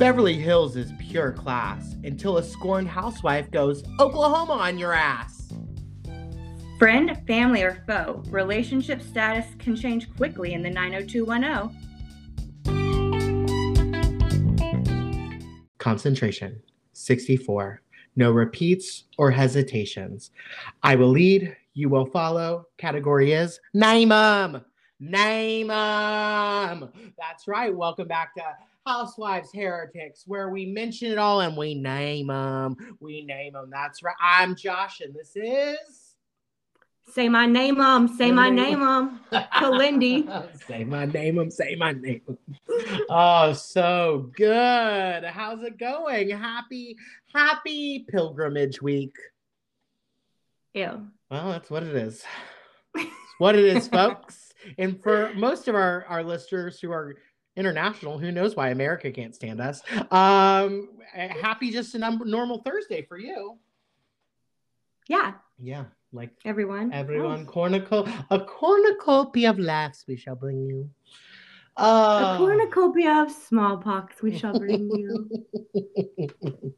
Beverly Hills is pure class until a scorned housewife goes Oklahoma on your ass. Friend, family, or foe, relationship status can change quickly in the 90210. Concentration 64. No repeats or hesitations. I will lead, you will follow. Category is name 'em. Name 'em. That's right. Welcome back to Housewives Heretics, where we mention it all and we name them. We name them. That's right. I'm Josh, and this is. Say my name, um. Say my name, um. Lindy. say my name, um. Say my name. oh, so good. How's it going? Happy, happy pilgrimage week. Yeah. Well, that's what it is. It's what it is, folks. And for most of our, our listeners who are international. Who knows why America can't stand us? Um, happy just a normal Thursday for you. Yeah. Yeah, like everyone. Everyone, oh. a cornucopia of laughs we shall bring you. Uh, a cornucopia of smallpox we shall bring you.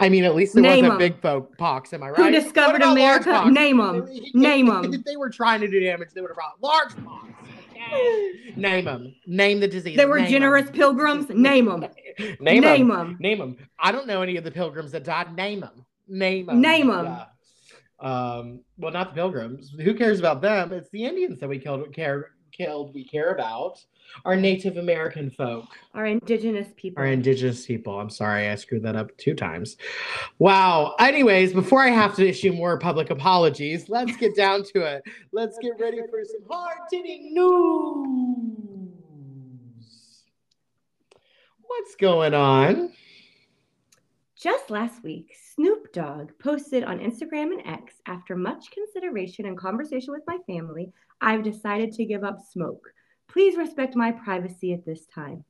I mean, at least it Name wasn't em. big folk pox, am I right? Who discovered America? Name them. Name them. If they were trying to do damage, they would have brought large pox. Name them. Name the disease. They were Name generous pilgrims. Name them. Name, Name them. Name them. I don't know any of the pilgrims that died. Name them. Name them. Name them. Yeah. Um, well, not the pilgrims. Who cares about them? It's the Indians that we killed. Care killed. We care about our Native American folk, our indigenous people. Our indigenous people. I'm sorry, I screwed that up two times. Wow. Anyways, before I have to issue more public apologies, let's get down to it. Let's get ready for some hard hitting news. What's going on? Just last week, Snoop Dogg posted on Instagram and X after much consideration and conversation with my family, I've decided to give up smoke. Please respect my privacy at this time.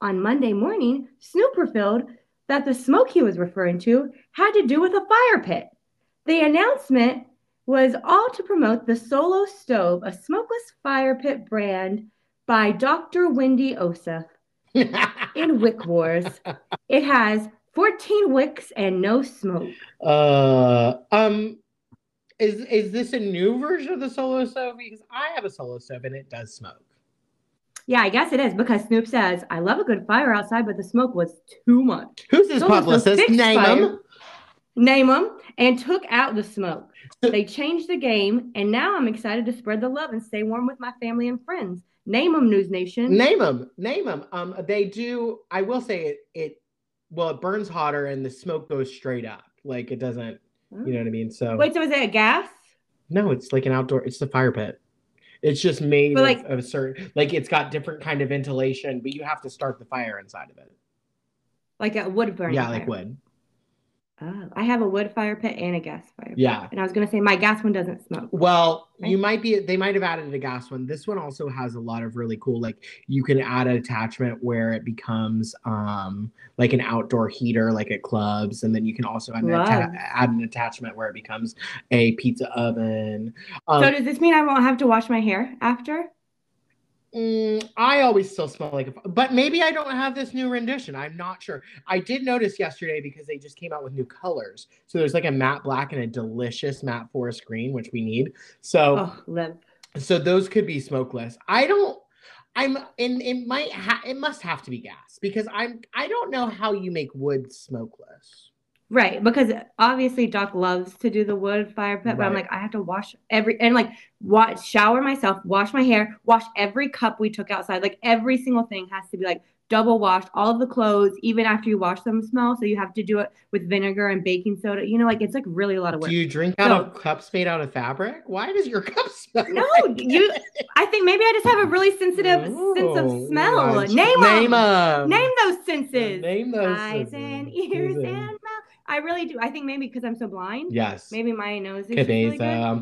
On Monday morning, Snoop revealed that the smoke he was referring to had to do with a fire pit. The announcement was all to promote the Solo Stove, a smokeless fire pit brand by Dr. Wendy Ossoff in Wick Wars. It has 14 wicks and no smoke. Uh, um, is is this a new version of the Solo Stove? Because I have a Solo Stove and it does smoke. Yeah, I guess it is because Snoop says, I love a good fire outside, but the smoke was too much. Who's this so publicist? Name him. Name him and took out the smoke. they changed the game, and now I'm excited to spread the love and stay warm with my family and friends. Name them, News Nation. Name them. Name them. Um, they do. I will say it. It well, it burns hotter, and the smoke goes straight up. Like it doesn't. You know mm. what I mean? So wait. So is it a gas? No, it's like an outdoor. It's the fire pit. It's just made but like, of, of a certain like it's got different kind of ventilation, but you have to start the fire inside of it. Like a wood burning. Yeah, fire. like wood. Oh, I have a wood fire pit and a gas fire pit. Yeah. And I was going to say my gas one doesn't smoke. Well, right? you might be, they might have added a gas one. This one also has a lot of really cool, like you can add an attachment where it becomes um like an outdoor heater, like at clubs. And then you can also add, an, atta- add an attachment where it becomes a pizza oven. Um, so does this mean I won't have to wash my hair after? Mm, I always still smell like a, but maybe I don't have this new rendition. I'm not sure. I did notice yesterday because they just came out with new colors. So there's like a matte black and a delicious matte forest green, which we need. So, oh, so those could be smokeless. I don't. I'm and it might ha- it must have to be gas because I'm I don't know how you make wood smokeless. Right, because obviously Doc loves to do the wood fire pit, right. but I'm like, I have to wash every and like wash, shower myself, wash my hair, wash every cup we took outside. Like every single thing has to be like double washed. All of the clothes, even after you wash them, smell. So you have to do it with vinegar and baking soda. You know, like it's like really a lot of work. Do you drink out so, of cups made out of fabric? Why does your cup smell? No, like you. I think maybe I just have a really sensitive Ooh, sense of smell. Name them. Name them. Name those senses. Name those eyes senses. and ears and. I really do. I think maybe because I'm so blind. Yes. Maybe my nose is really good.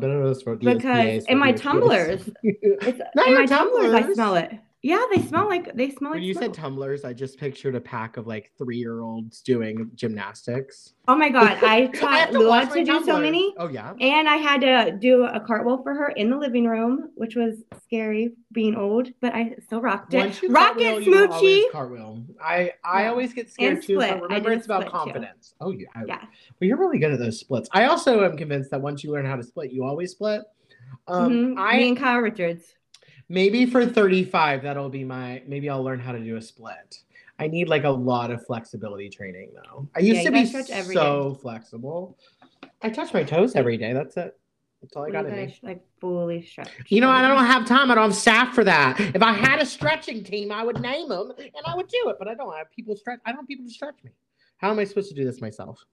Because in my tumblers, it's, in my tumblers, I smell it. Yeah, they smell like they smell When like you smoke. said tumblers, I just pictured a pack of like three year olds doing gymnastics. Oh my god, I I taught to Lua to, do so many. Oh yeah. And I had to do a cartwheel for her in the living room, which was scary being old, but I still rocked it. Once Rock cartwheel, it, you always Smoochie. cartwheel. I I Yeah. always get scared And too. split. So remember, it's about split, too. confidence. Oh yeah. I- Yeah. Well, you're really good at those splits. I also am convinced that once you learn how to split, you always split. Um, Mhm. I Me and Kyle Richards. Maybe for 35, that'll be my. Maybe I'll learn how to do a split. I need like a lot of flexibility training though. I used Yeah, to be so flexible. I touch my toes every day. That's it. That's all I got to gotta do. like fully stretch. You know, I don't have time. I don't have staff for that. If I had a stretching team, I would name them and I would do it. But I don't have people stretch. I don't have people to stretch me. How am I supposed to do this myself?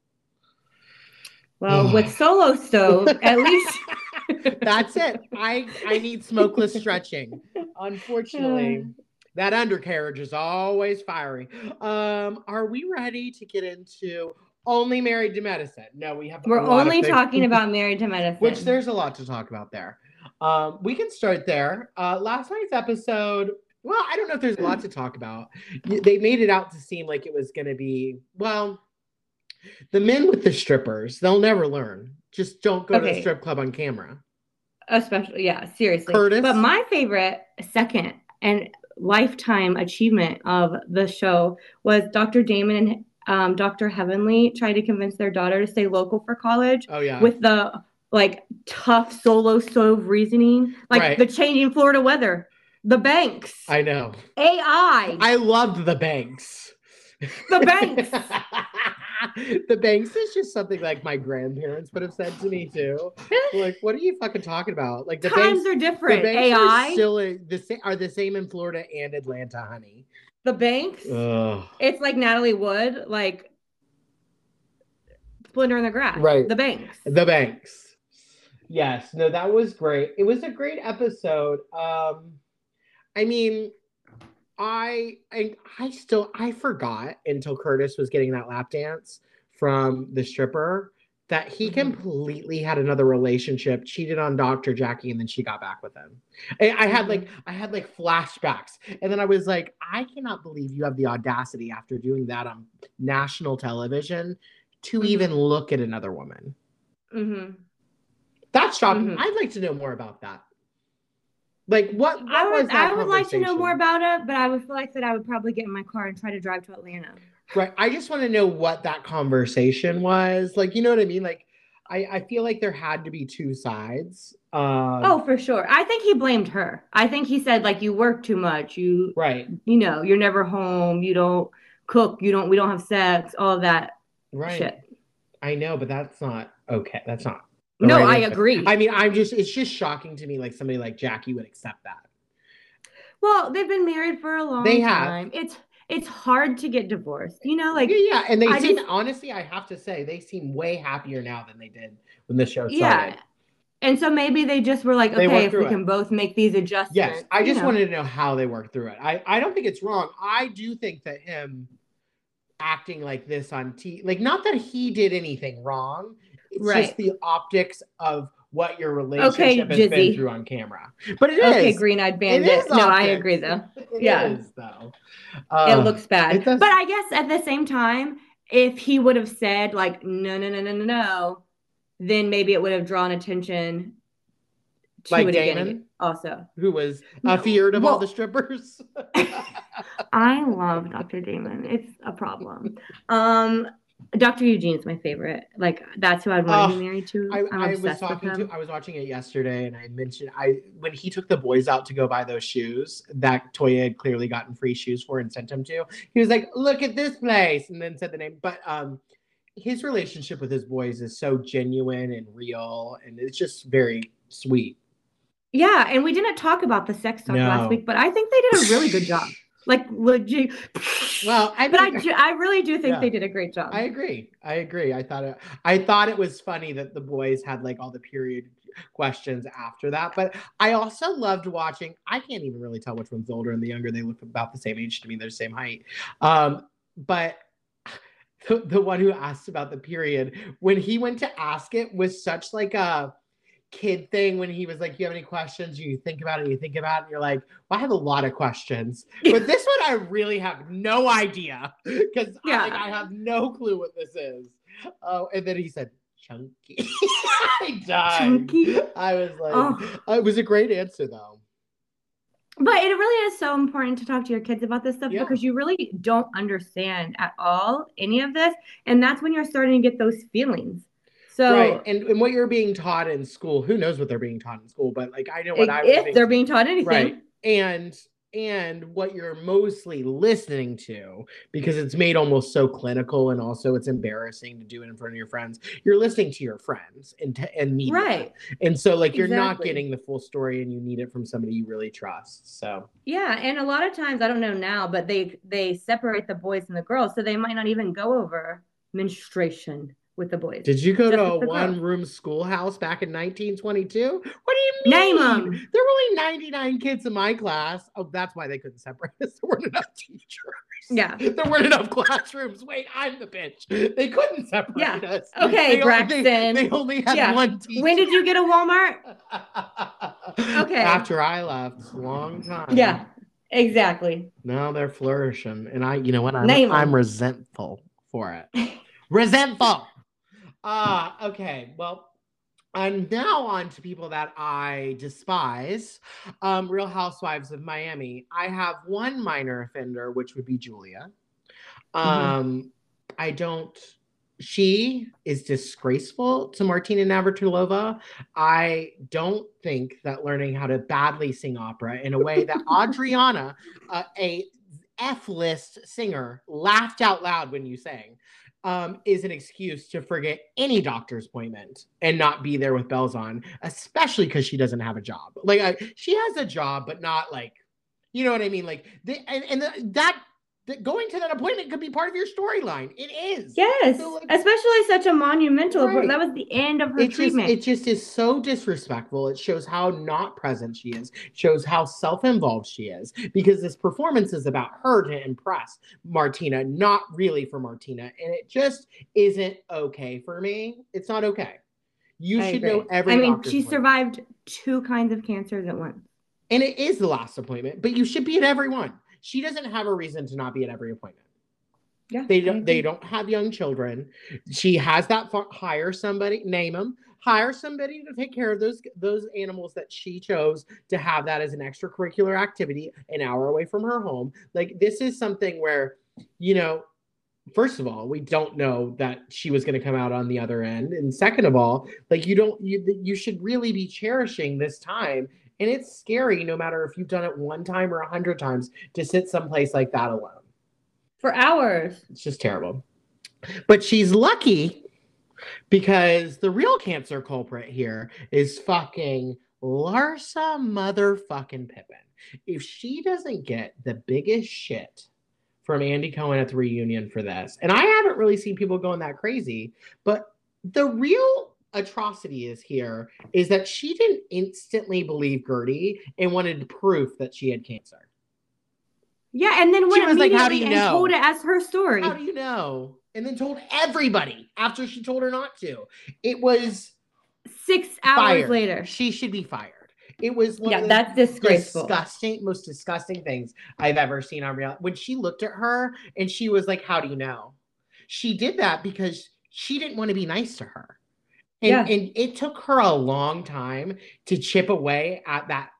Well, with solo stove, at least That's it. I I need smokeless stretching. Unfortunately, that undercarriage is always fiery. Um, are we ready to get into only married to medicine? No, we have. we're only talking about married to medicine. which there's a lot to talk about there. Um, we can start there. Uh, last night's episode. Well, I don't know if there's a lot to talk about. They made it out to seem like it was going to be well. The men with the strippers, they'll never learn. Just don't go to the strip club on camera. especially yeah, seriously. Curtis? But my favorite second and lifetime achievement of the show was Dr. Damon and um, Dr. Heavenly tried to convince their daughter to stay local for college Oh yeah. with the like tough solo stove reasoning, like Right. the changing Florida weather, the banks, I know. AI, I loved the banks. The banks. the banks is just something like my grandparents would have said to me too. Like, what are you fucking talking about? Like the Times banks. are The different. banks are AI, still in- the same are the same in Florida and Atlanta, honey. the banks. Ugh. It's like Natalie Wood, like Splendor in the Grass. Right. The banks. The banks. Yes, no, that was great. It was a great episode. Um, I mean, I I, I still I forgot until Curtis was getting that lap dance from the stripper that he Mhm. completely had another relationship, cheated on Dr. Jackie, and then she got back with him. I, I had like I had like flashbacks, and then I was like, I cannot believe you have the audacity after doing that on national television to Mhm. even look at another woman. Mm-hmm. That's shocking. Mhm. I'd like to know more about that. Like what? what I was would, that I would like to know more about it, but I would feel like that I would probably get in my car and try to drive to Atlanta. Right. I just want to know what that conversation was. Like, you know what I mean? Like, I I feel like there had to be two sides. Um, Oh, for sure. I think he blamed her. I think he said like you work too much. You right, you know you're never home. You don't cook. You don't. We don't have sex. All of that right. shit. I know, but that's not okay. That's not. No, I agree. I mean, I'm just. It's just shocking to me. Like somebody like Jackie would accept that. well, they've been married for a long They have. time. It's it's hard to get divorced. You know, like yeah, yeah, and they I seem just- honestly. I have to say, they seem way happier now than they did when the show started. yeah. And so maybe they just were like, They okay, if we through it. can both make these adjustments. Yes, I you just know. wanted to know how they worked through it. I, I don't think it's wrong. I do think that him acting like this on T, like not that he did anything wrong. It's Right. just the optics of what your relationship has been through on camera. But it is. Okay, green-eyed bandit. is No, I agree though. It Yeah. is, though. it Uh, looks bad. it does- But I guess at the same time, if he would have said like no, no, no, no, no, no, then maybe it would have drawn attention to Like it again. Damon? Also, who was No, afeared of all the strippers. I love Dr. Damon. It's a problem. Um, Dr. Eugene's my favorite. Like that's who I'd want to Oh, be married to. I, I'm I was talking to I was watching it yesterday and I mentioned I when he took the boys out to go buy those shoes that Toya had clearly gotten free shoes for and sent him to. He was like, "Look at this place," and then said the name. But um, his relationship with his boys is so genuine and real, and it's just very sweet. Yeah, and we didn't talk about the sex talk No. last week, but I think they did a really good job. Like legit. Well, I but I, I really do think Yeah. they did a great job. I agree. I agree. I thought it. I thought it was funny that the boys had like all the period questions after that. But I also loved watching. I can't even really tell which one's older and the younger. They look about the same age to me. They're the same height. Um, but the, the one who asked about the period when he went to ask it was such like a kid thing when he was like, "You have any questions?" You think about it, you think about it, and you're like, well, "I have a lot of questions," but this one I really have no idea because Yeah. like, I have no clue what this is. Oh, and then he said, "Chunky." I died. Chunky? I was like, Oh. Uh, it was a great answer though. But it really is so important to talk to your kids about this stuff Yeah. because you really don't understand at all any of this. And that's when you're starting to get those feelings. So right, and and what you're being taught in school, who knows what they're being taught in school? But like, I know what if, I was if being they're being taught anything. right and and what you're mostly listening to because it's made almost so clinical and also it's embarrassing to do it in front of your friends you're listening to your friends and t- and media. Right. and so like you're not getting the full story and you need it from somebody you really trust so Yeah, and a lot of times I don't know now, but they they separate the boys and the girls, so they might not even go over menstruation with the boys. did you go Just to a one room schoolhouse back in 1922 what do you mean Name them. there were only 99 kids in my class oh that's why they couldn't separate us there weren't enough teachers Yeah. there weren't enough classrooms. Wait, I'm the bitch. They couldn't separate Yeah. us. Okay, They only- they- Braxton. They, only had Yeah. one teacher. When did you get a Walmart? okay. After I left, long time. Yeah, exactly. Now they're flourishing, and I, you know what? I'm, Name. I'm resentful for it. resentful. Ah, okay. Well, I'm now on to people that I despise. Um, Real Housewives of Miami. I have one minor offender, which would be Julia. Um, I don't. She is disgraceful to Martina Navratilova. I don't think that learning how to badly sing opera in a way that Adriana, uh, a F list singer, laughed out loud when you sang, um, is an excuse to forget any doctor's appointment and not be there with bells on, especially because she doesn't have a job. Like I, she has a job, but not like, you know what I mean? Like the, and, and the, that, that going to that appointment could be part of your storyline. It is. Yes, So, like- especially such a monumental. Right. That was the end of her it just treatment. it just is so disrespectful. It shows how not present she is. Shows how self-involved she is because this performance is about her to impress Martina, not really for Martina, and it just isn't okay for me. It's not okay. You I should agree. know every. I mean, she survived two kinds of cancers at once. and it is the last appointment, but you should be at every one. She doesn't have a reason to not be at every appointment. Yeah, They don't. They don't have young children. She has that. Hire somebody. Name them. Hire somebody to take care of those those animals that she chose to have that as an extracurricular activity an hour away from her home. Like this is something where, you know, first of all, we don't know that she was going to come out on the other end, and second of all, like you don't you you should really be cherishing this time. And it's scary, no matter if you've done it one time or a hundred times, to sit someplace like that alone. For hours. It's just terrible. But she's lucky because the real cancer culprit here is fucking Larsa motherfucking Pippen. If she doesn't get the biggest shit from Andy Cohen at the reunion for this, and I haven't really seen people going that crazy, but the real atrocity is here is that she didn't instantly believe Guerdy and wanted proof that she had cancer. Yeah, and then when She was like, "How do you and know?" told it as her story. How do you know? And then told everybody after she told her not to. It was Six hours fired. later. She should be fired. It was one Yeah, of the that's disgraceful. disgusting, most disgusting things I've ever seen on real. When she looked at her and she was like, "How do you know?" She did that because she didn't want to be nice to her, and Yeah. and it took her a long time to chip away at that.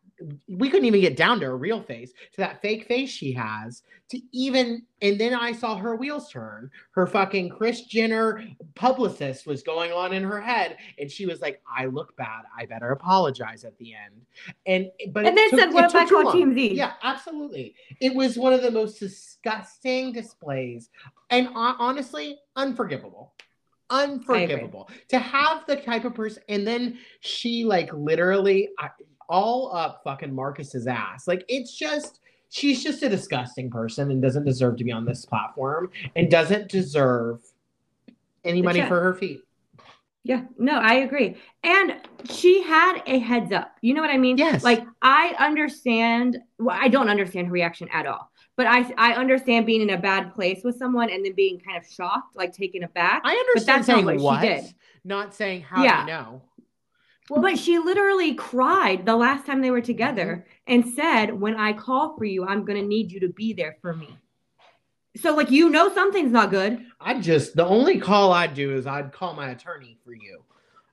We couldn't even get down to her real face, to that fake face she has, to even. And then I saw her wheels turn. Her fucking Kris Jenner publicist was going on in her head, and she was like, "I look bad. I better apologize at the end." And but And then took- said, "What if I call? Yeah, absolutely. It was one of the most disgusting displays, and hon- honestly, unforgivable. Unforgivable to have the type of person, and then she like literally all up fucking Marcus's ass. Like it's just she's just a disgusting person and doesn't deserve to be on this platform and doesn't deserve any money for her feet. Yeah, no, I agree. And she had a heads up. You know what I mean? Yes. Like I understand. Well, I don't understand her reaction at all. But I I understand being in a bad place with someone and then being kind of shocked, like taken aback. I understand saying what she did. not saying how Yeah. you know. Well, but she literally cried the last time they were together and said, When I call for you, I'm going to need you to be there for me. So, like, you know, something's not good. I just the only call I'd do is I'd call my attorney for you.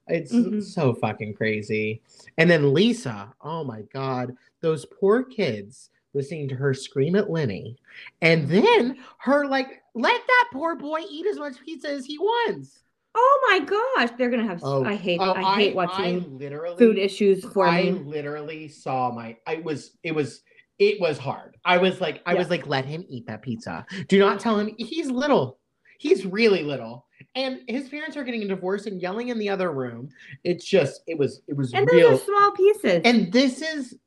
It's Mhm. so fucking crazy. And then Lisa, oh my god, those poor kids listening to her scream at Lenny, and mm-hmm. then her like let that poor boy eat as much pizza as he wants. Oh my gosh. They're going to have, Oh, I hate, oh, I hate I watching literally food issues for I me. literally saw my. I was. It was. It was hard. I was like. I Yeah. was like, let him eat that pizza. Do not tell him he's little. He's really little, and his parents are getting a divorce and yelling in the other room. It's just. It was. It was And those real. are small pieces. and this is.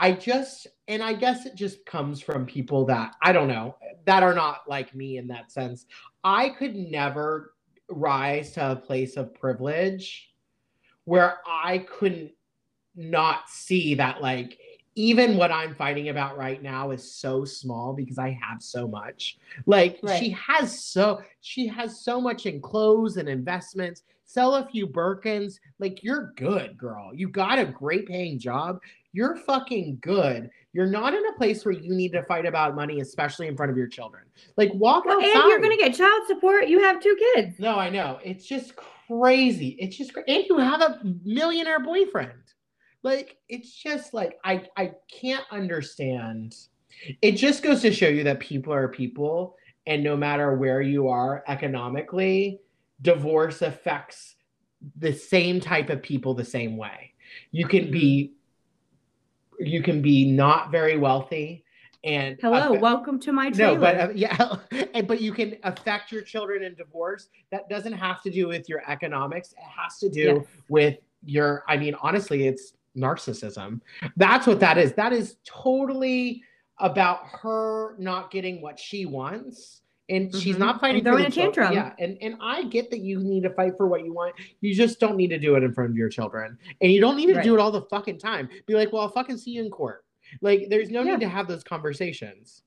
I just. And I guess it just comes from people that I don't know that are not like me in that sense. I could never rise to a place of privilege where I couldn't not see that like even what I'm fighting about right now is so small because I have so much. Like Right. she has so she has so much in clothes and investments. Sell a few Birkins. Like you're good, girl. You got a great paying job. You're fucking good. You're not in a place where you need to fight about money, especially in front of your children. Like walk Well, outside. and you're going to get child support. You have two kids. No, I know. It's just crazy. It's just cra- and you have a millionaire boyfriend. Like it's just like I I can't understand. It just goes to show you that people are people and no matter where you are economically, divorce affects the same type of people the same way. You can be you can be not very wealthy and Hello, welcome to my trailer. no, but uh, yeah, and but you can affect your children in divorce. That doesn't have to do with your economics. It has to do Yes. with your. I mean, honestly, it's narcissism. That's what that is. That is totally about her not getting what she wants. And she's Mhm. not fighting And for throwing the a tantrum. Yeah, and and I get that you need to fight for what you want. You just don't need to do it in front of your children, and you don't need to Right. do it all the fucking time. Be like, well, I'll fucking see you in court. Like, there's no Yeah. need to have those conversations.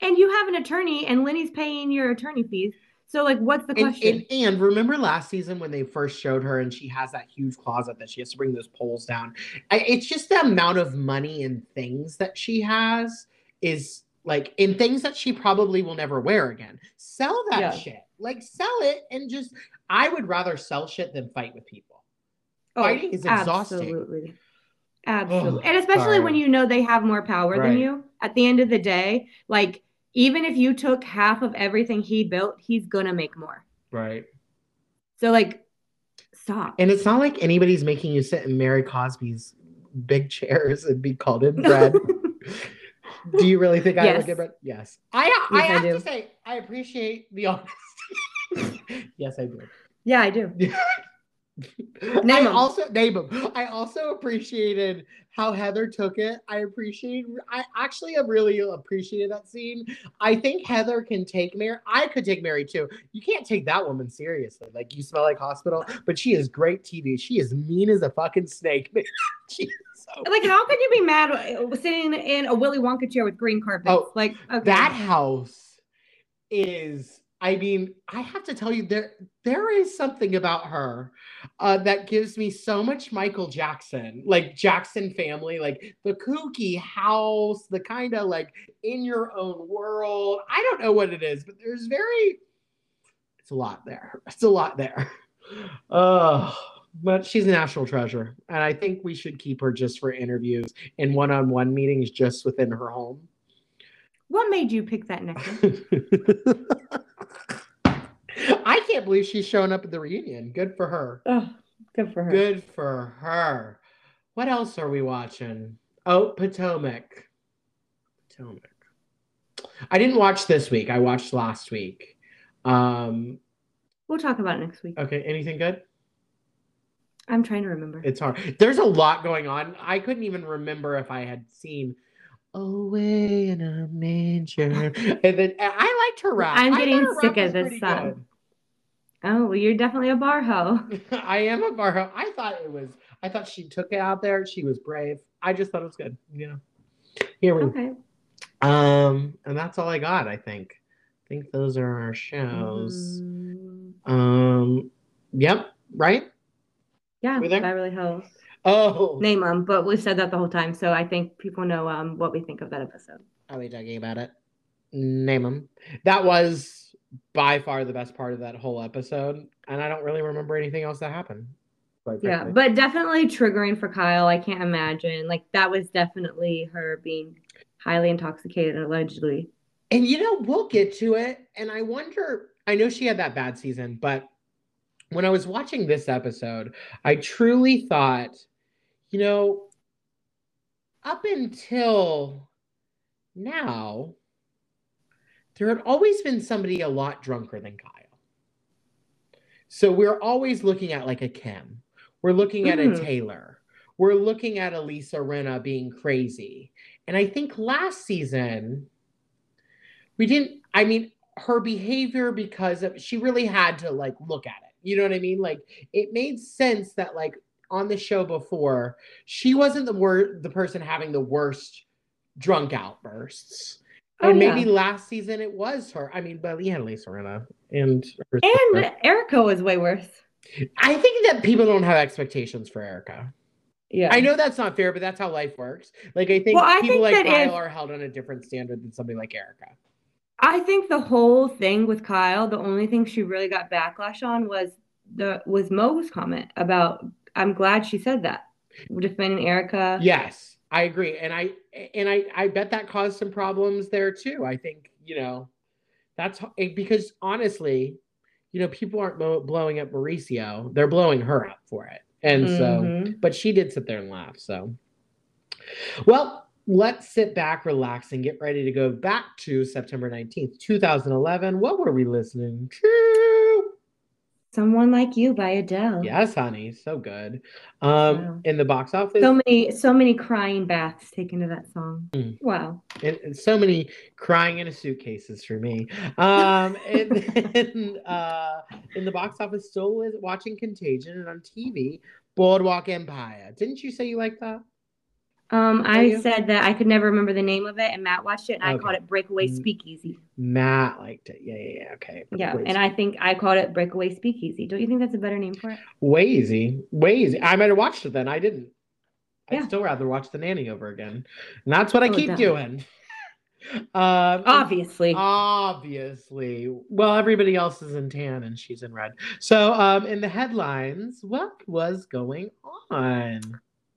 and you have an attorney, and Lenny's paying your attorney fees. So, like, what's the And, question? and, and remember last season when they first showed her and she has that huge closet that she has to bring those poles down. I, it's just the amount of money and things that she has is like in things that she probably will never wear again. Sell that Yeah. shit. Like sell it and just I would rather sell shit than fight with people. Oh, fighting is exhausting. Absolutely. Absolutely. Oh, and especially sorry. when you know they have more power Right. than you. At the end of the day, like, even if you took half of everything he built, he's to make more. Right. So, like, stop. And it's not like anybody's making you sit in Mary Cosby's big chairs and be called inbred. do you really think I Yes. look inbred? Yes. I I Yes, I have to say I appreciate the honesty. yes, I do. yeah, I do. I Name 'em. also name 'em. I also appreciated how Heather took it. I appreciate. I actually have really appreciated that scene. I think Heather can take Mary. I could take Mary too. You can't take that woman seriously. Like you smell like hospital, but she is great TV. She is mean as a fucking snake. she Like, how could you be mad sitting in a Willy Wonka chair with green carpets? Oh, like, okay. that house is i mean i have to tell you there there is something about her uh, that gives me so much michael jackson like jackson family like the kooky house the kind of like in your own world. I don't know what it is but there's very it's a lot there. It's a lot there. Oh but she's a national treasure and i think we should keep her just for interviews and one-on-one meetings just within her home what made you pick that necklace? I can't believe she's showing up at the reunion. Good for her. Oh, good for her. Good for her. What else are we watching? Oh, Potomac. Potomac. I didn't watch this week. I watched last week. Um, We'll talk about it next week. okay, anything good? I'm trying to remember. It's hard. There's a lot going on. I couldn't even remember if I had seen Away in a Manger. And then I liked her rap. I'm getting sick of this song. good. oh, well, you're definitely a bar hoe. I am a bar. I thought it was. I thought she took it out there. She was brave. I just thought it was good. You know. Here we. Go. Okay. Um, and that's all I got. I think. I think those are our shows. Mm, Um. Yep. Right. Yeah, Were there? Beverly Hills. Oh, Name them, but we said that the whole time, so I think people know um what we think of that episode. are we talking about it? Name them. That was by far the best part of that whole episode, and I don't really remember anything else that happened. quite Yeah, but definitely triggering for Kyle. I can't imagine. Like that was definitely her being highly intoxicated allegedly. And you know, we'll get to it. And I wonder, I know she had that bad season, but when I was watching this episode, I truly thought, you know, up until now, there had always been somebody a lot drunker than Kyle. So we're always looking at like a Kim. We're looking at a Mhm. Taylor. We're looking at a Lisa Rinna being crazy. And I think last season, we didn't, I mean, her behavior because of she really had to like look at it. You know what I mean? Like it made sense that like on the show before, she wasn't the wor- the person having the worst drunk outbursts. Oh, And maybe yeah. last season it was her. I mean, but yeah, Lisa Rinna and her sister. And Erika was way worse. I think that people don't have expectations for Erika. Yeah. I know that's not fair, but that's how life works. Like I think Well, I people think like Kyle if- are held on a different standard than somebody like Erika. I think the whole thing with Kyle, the only thing she really got backlash on was the was Mo's comment about I'm glad she said that. Defending Erika. Yes, I agree, and I and I I bet that caused some problems there too. I think you know that's because honestly, you know, people aren't mo- blowing up Mauricio; they're blowing her up for it, and so. Mhm. But she did sit there and laugh. So, well, let's sit back, relax, and get ready to go back to September nineteenth, two thousand eleven. What were we listening to? Someone Like You by Adele. Yes, honey, so good. Um, Wow. in the box office, So many so many crying baths taken to that song. Mm. Wow. and, and so many crying in a suitcases for me. Um, and then uh, in the box office, still watching Contagion, and on TV, Boardwalk Empire. Didn't you say you liked that? Um, I you? said that I could never remember the name of it, and Matt watched it, and I called it Breakaway. Speakeasy. Matt liked it. Yeah, yeah, yeah. Okay. Yeah, Way and I think I called it Breakaway Speakeasy. Don't you think that's a better name for it? way easy, way easy. I might have watched it then. I didn't. I'd Yeah. still rather watch the nanny over again, and that's what I Oh, keep doing. Um, Obviously. Obviously. Well, everybody else is in tan and she's in red. So, um, in the headlines, what was going on?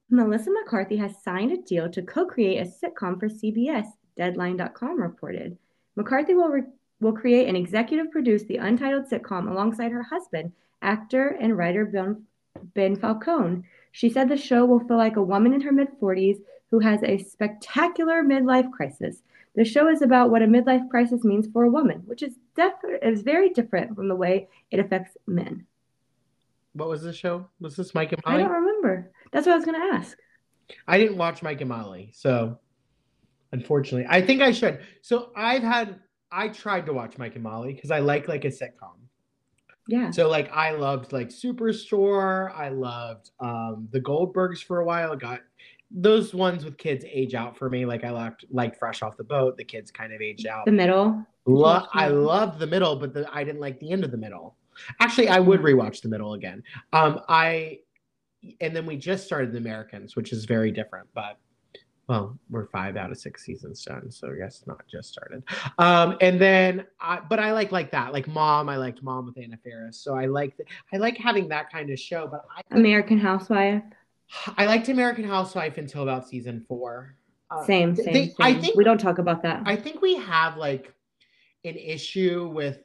Melissa McCarthy has signed a deal to co-create a sitcom for CBS, Deadline.com reported. McCarthy will re- will create and executive produce the untitled sitcom alongside her husband, actor and writer Ben, ben Falcone. She said the show will feel like a woman in her mid 40s who has a spectacular midlife crisis. The show is about what a midlife crisis means for a woman, which is def- is very different from the way it affects men. What was this show? Was this Mike and I Molly? don't remember. That's what I was going to ask. I didn't watch Mike and Molly, so unfortunately, I think I should. So I've had I tried to watch Mike and Molly because I like like a sitcom. Yeah. So like I loved like Superstore. I loved um the Goldbergs for a while. Got those ones with kids age out for me. Like I liked like Fresh Off the Boat. The kids kind of aged out. The middle. Lo- I loved the middle, but the, I didn't like the end of the middle. Actually, I would rewatch the middle again. Um, I and then we just started the Americans, which is very different, but well, we're five out of six seasons done, so I guess not just started. Um, and then, I, but I like like that, like Mom. I liked Mom with Anna Faris, so I like the, I like having that kind of show. But I American Housewife. I liked American Housewife until about season four. Uh, Same, same, they- same. I think we don't talk about that. I think we have like an issue with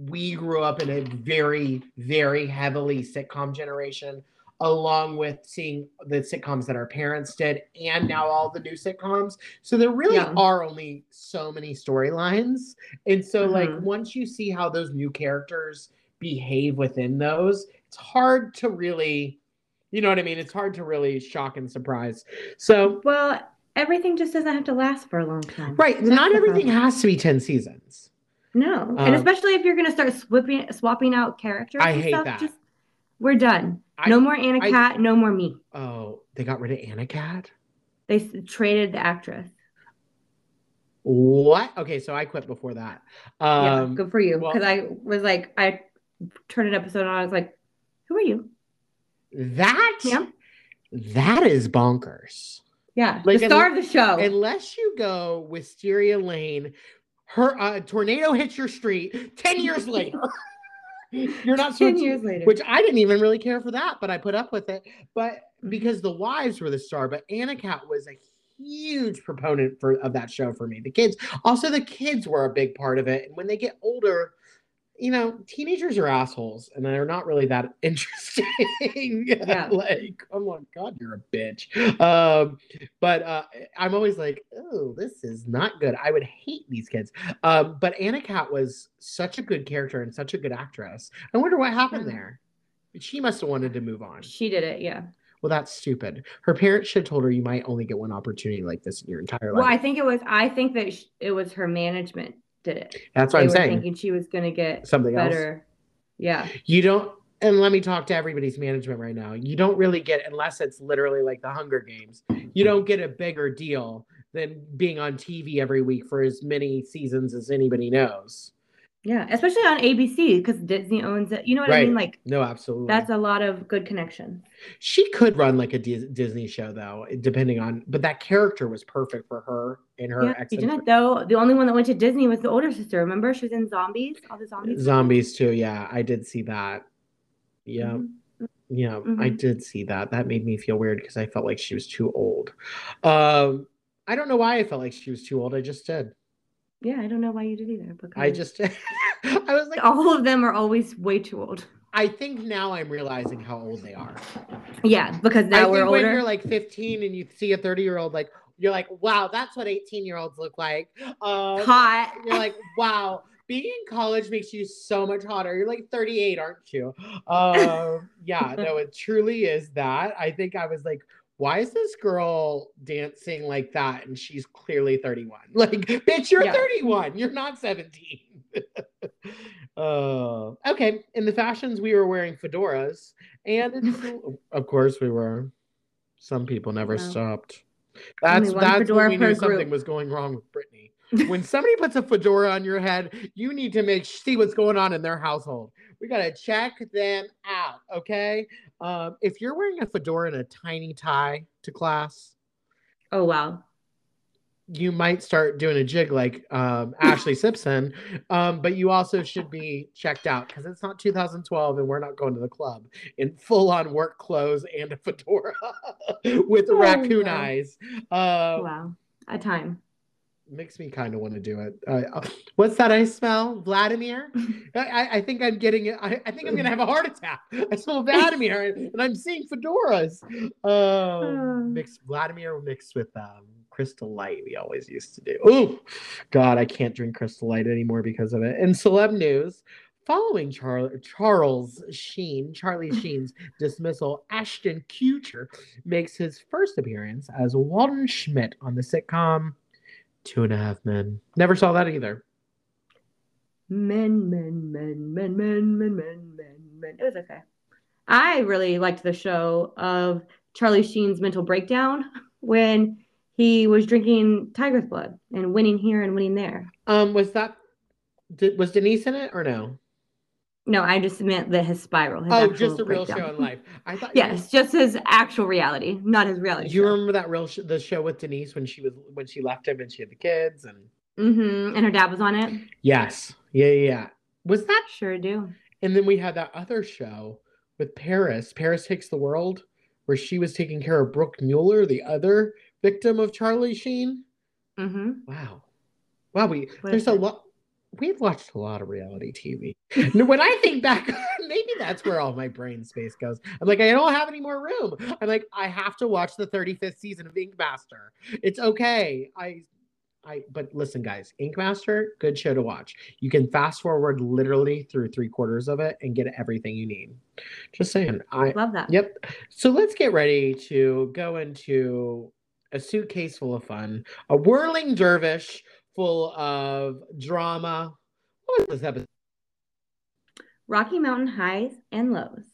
we grew up in a very, very heavily sitcom generation, along with seeing the sitcoms that our parents did and now all the new sitcoms. So there really Yeah. are only so many storylines. And so, like, Mhm. once you see how those new characters behave within those, it's hard to really. You know what I mean? It's hard to really shock and surprise. So, well, everything just doesn't have to last for a long time. right, That's not everything problem. has to be 10 seasons. No, Um, and especially if you're gonna start swapping swapping out characters. I hate stuff, that. Just we're done. I- no more Anna Kat. No more me. Oh, they got rid of Anna Kat? They traded the actress. What? Okay, so I quit before that. yeah, Um, good for you. well- Because I was like, I turned an episode on. I was like, who are you? That Yeah. that is bonkers. Yeah, Like, the star of the show. Unless you go Wisteria Lane, her uh, tornado hits your street 10 years later. You're not Ten years later. which I didn't even really care for that, but I put up with it. But Mhm. because the wives were the star, but Anna Kat was a huge proponent for of that show for me. The kids, also the kids were a big part of it. And when they get older, you know, teenagers are assholes and they're not really that interesting. Yeah. like, oh my god, you're a bitch. Um, but uh, I'm always like, oh, this is not good. I would hate these kids. Um, but Anna Kat was such a good character and such a good actress. I wonder what happened there. She must have wanted to move on. she did it. Yeah. Well, that's stupid. Her parents should have told her you might only get one opportunity like this in your entire life. Well, I think it was. I think that it was her management did it. that's what they I'm saying. thinking she was going to get Something else. better. Yeah. You don't, and let me talk to everybody's management right now. You don't really get, unless it's literally like the Hunger Games, you don't get a bigger deal than being on TV every week for as many seasons as anybody knows. Yeah. Especially on ABC because Disney owns it. You know what I mean? Like No, absolutely. that's a lot of good connection. she could run like a Disney show though, depending on, but that character was perfect for her and her Yeah. ex You didn't though. The only one that went to Disney was the older sister. Remember, she was in Zombies. All the zombies. zombies too. Yeah, I did see that. Yeah. Mhm. Yeah, I Mhm. did see that. That made me feel weird because I felt like she was too old. Um, I don't know why I felt like she was too old. I just did. Yeah. I don't know why you did either. Because I just, I was like, all of them are always way too old. I think now I'm realizing how old they are. Yeah, because now think we're when older. you're like 15 and you see a 30 year old, like you're like, wow, that's what 18 year olds look like. Um, hot. you're like, wow, being in college makes you so much hotter. You're like 38, aren't you? Um, yeah, no, it truly is that. I think I was like, why is this girl dancing like that? And she's clearly 31. Like, bitch, you're Yeah. 31. You're not 17. uh, okay. In the fashions, we were wearing fedoras, and of course, we were. Some people never Wow. stopped. That's that's when we knew something group. was going wrong with Brittany. when somebody puts a fedora on your head, you need to make see what's going on in their household. We gotta check them out, okay? Um, if you're wearing a fedora and a tiny tie to class, Oh wow. you might start doing a jig like um, Ashlee Simpson, um, but you also should be checked out because it's not 2012 and we're not going to the club in full on work clothes and a fedora with Oh, raccoon eyes. Um, Wow. A time. Makes me kind of want to do it. Uh, what's that I smell? Vladimir? I, I- think I'm getting it. I, think I'm gonna have a heart attack. I smell Vladimir and I'm seeing fedoras. Um, Uh. mixed Vladimir mixed with um, Crystal Light. We always used to do. Oh, God, I can't drink Crystal Light anymore because of it. In celeb news. Following Char- Charles Sheen, Charlie Sheen's dismissal, Ashton Kutcher makes his first appearance as Walden Schmidt on the sitcom Two and a Half Men. Never saw that either. Men, men, men, men, men, men, men, men, men. It was okay. I really liked the show of Charlie Sheen's mental breakdown when he was drinking tiger's blood and winning here and winning there. Um, was that did, was Denise in it or no? No, I just meant the his spiral. His Oh, just a real breakdown. show in life. I thought. Yes, just his actual reality, not his reality. Do you show. remember that real sh- the show with Denise when she was when she left him and she had the kids and Mm-hmm. And her dad was on it. yes, yeah, yeah. yeah. Was that? Sure do. And then we had that other show with Paris. Paris takes the world, where she was taking care of Brooke Mueller, the other victim of Charlie Sheen. Mm-hmm. Wow, wow. We What there's a lot. We've watched a lot of reality TV. When I think back, maybe that's where all my brain space goes. I'm like, I don't have any more room. I'm like, I have to watch the 35th season of Ink Master. It's okay. I, I. But listen, guys, Ink Master, good show to watch. You can fast forward literally through three quarters of it and get everything you need. Just saying. I. Love that. Yep. So let's get ready to go into a suitcase full of fun, a whirling dervish full of drama. What was this episode? Rocky Mountain highs and lows.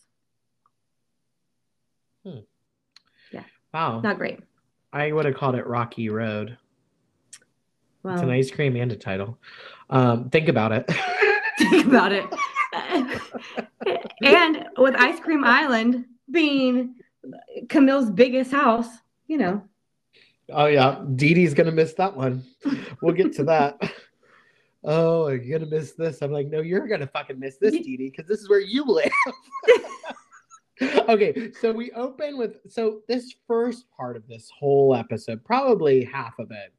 Yeah. Wow. Not great. I would have called it Rocky Road. Well, It's an ice cream and a title. Um, think about it. think about it. and with Ice Cream Island, being Camille's biggest house, you know. Oh yeah, Dee Dee's gonna miss that one. We'll get to that. oh, you're gonna miss this. I'm like, no, you're gonna fucking miss this, Dee Dee, because this is where you live. okay, so we open with so this first part of this whole episode, probably half of it,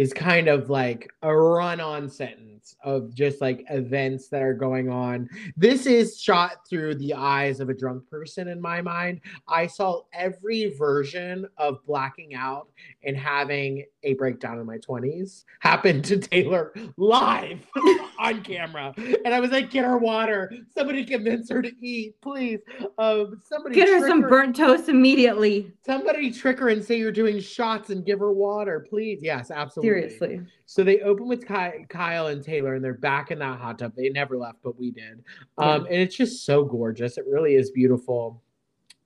is kind of like a run-on sentence of just like events that are going on. This is shot through the eyes of a drunk person in my mind. I saw every version of blacking out and having a breakdown in my 20s happen to Taylor live on camera. And I was like, get her water. Somebody convince her to eat, please. Um, somebody get her some her. burnt toast immediately. Somebody trick her and say you're doing shots and give her water, please. Yes, absolutely. Seriously. So they open with Ky- Kyle and Taylor, and they're back in that hot tub. They never left, but we did. Um, yeah. And it's just so gorgeous. It really is beautiful.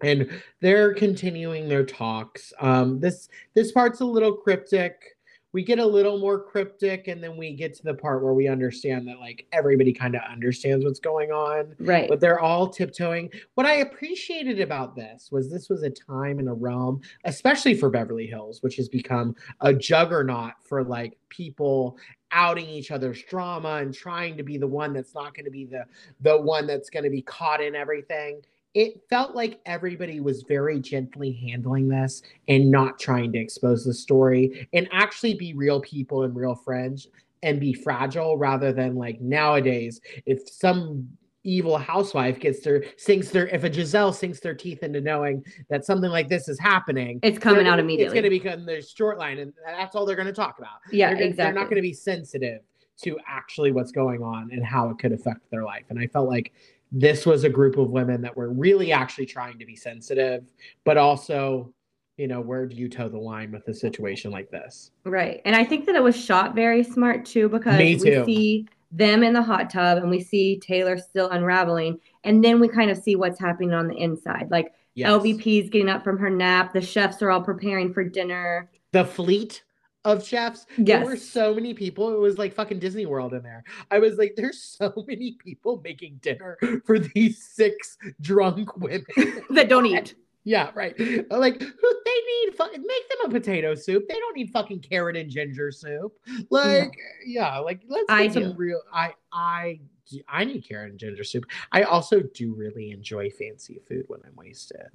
And they're continuing their talks. Um, this this part's a little cryptic we get a little more cryptic and then we get to the part where we understand that like everybody kind of understands what's going on right. but they're all tiptoeing. What i appreciated about this was this was a time in a realm especially for beverly hills which has become a juggernaut for like people outing each other's drama and trying to be the one that's not going to be the the one that's going to be caught in everything it felt like everybody was very gently handling this and not trying to expose the story and actually be real people and real friends and be fragile rather than like nowadays if some evil housewife gets their sinks their if a Gizelle sinks their teeth into knowing that something like this is happening, it's coming out immediately. It's going to become the short line, and that's all they're going to talk about. Yeah, they're, exactly. They're not going to be sensitive to actually what's going on and how it could affect their life. And I felt like this was a group of women that were really actually trying to be sensitive, but also, you know, where do you toe the line with a situation like this? Right. And I think that it was shot very smart too, because we see them in the hot tub and we see Taylor still unraveling. And then we kind of see what's happening on the inside. Like yes. LVP is getting up from her nap. The chefs are all preparing for dinner. The fleet of chefs. Yes. There were so many people. It was like fucking Disney World in there. I was like, there's so many people making dinner for these six drunk women that don't eat. Yeah, right. Like they need fucking make them a potato soup. They don't need fucking carrot and ginger soup. Like, yeah, like let's get I some do. real. I I I need carrot and ginger soup. I also do really enjoy fancy food when I'm wasted.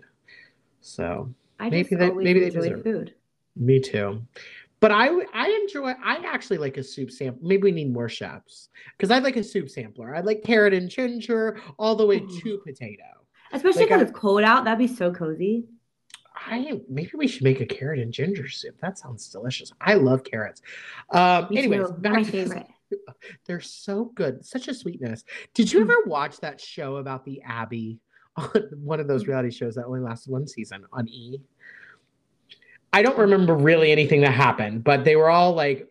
So I maybe that maybe they deserve food. Me too. But I I enjoy I actually like a soup sample. Maybe we need more chefs because I like a soup sampler. I like carrot and ginger all the way to potato. Especially because like it's cold out. That'd be so cozy. I maybe we should make a carrot and ginger soup. That sounds delicious. I love carrots. Um, Me anyways, my favorite. They're so good. Such a sweetness. Did you mm. ever watch that show about the Abbey on one of those reality shows that only lasted one season on E? I don't remember really anything that happened, but they were all like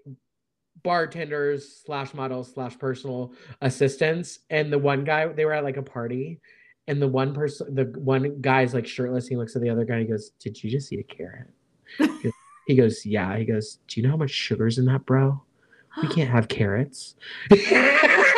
bartenders slash models slash personal assistants. And the one guy, they were at like a party, and the one person, the one guy's like shirtless. He looks at the other guy. And he goes, "Did you just eat a carrot?" he goes, "Yeah." He goes, "Do you know how much sugar's in that, bro? We can't have carrots."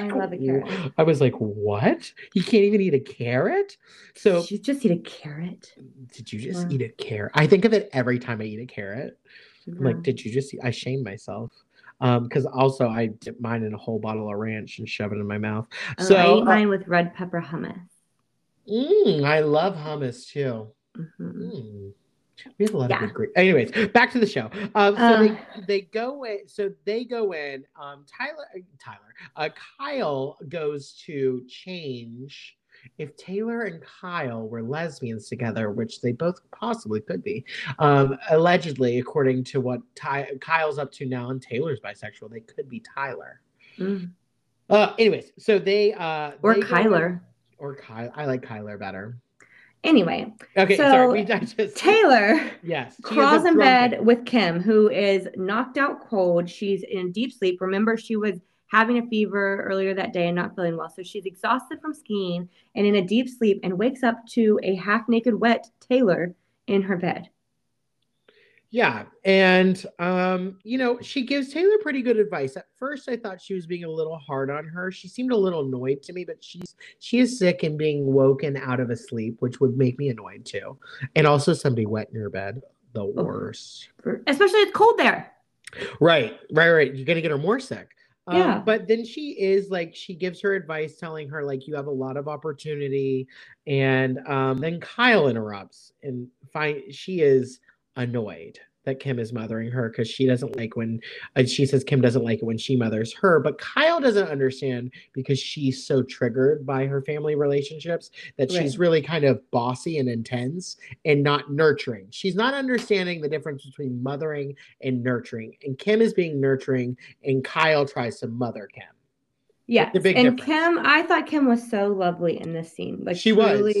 I love a carrot. I was like, what? You can't even eat a carrot? So did you just eat a carrot? Did you just eat a carrot? I think of it every time I eat a carrot. I'm like, did you just eat? I shame myself. Um, because also I dip mine in a whole bottle of ranch and shove it in my mouth. Oh, so I eat mine uh, with red pepper hummus. Mm, I love hummus too. Mm-hmm. Mm. We have a lot yeah. of good great. Anyways, back to the show. Um, so uh, they, they go in. So they go in. Um, Tyler, uh, Tyler, uh, Kyle goes to change. If Taylor and Kyle were lesbians together, which they both possibly could be, um, allegedly, according to what Ty- Kyle's up to now, and Taylor's bisexual, they could be Tyler. Mm. Uh, anyways, so they uh, or they Kyler or Kyle. I like Kyler better. Anyway, okay, so sorry, just... Taylor yes crawls in bed with Kim, who is knocked out cold. She's in deep sleep. Remember, she was having a fever earlier that day and not feeling well. So she's exhausted from skiing and in a deep sleep and wakes up to a half naked, wet Taylor in her bed. Yeah, and um, you know, she gives Taylor pretty good advice. At first, I thought she was being a little hard on her. She seemed a little annoyed to me, but she's she is sick and being woken out of a sleep, which would make me annoyed too. And also somebody wet in your bed, the worst. Especially it's cold there. Right, right, right. You're gonna get her more sick. Um, Yeah. but then she is like she gives her advice, telling her like you have a lot of opportunity, and um, then Kyle interrupts and find she is annoyed that Kim is mothering her because she doesn't like when uh, she says Kim doesn't like it when she mothers her, but Kyle doesn't understand because she's so triggered by her family relationships that she's really kind of bossy and intense and not nurturing. She's not understanding the difference between mothering and nurturing. And Kim is being nurturing, and Kyle tries to mother Kim. Yeah, the big and difference. Kim, I thought Kim was so lovely in this scene. Like She was.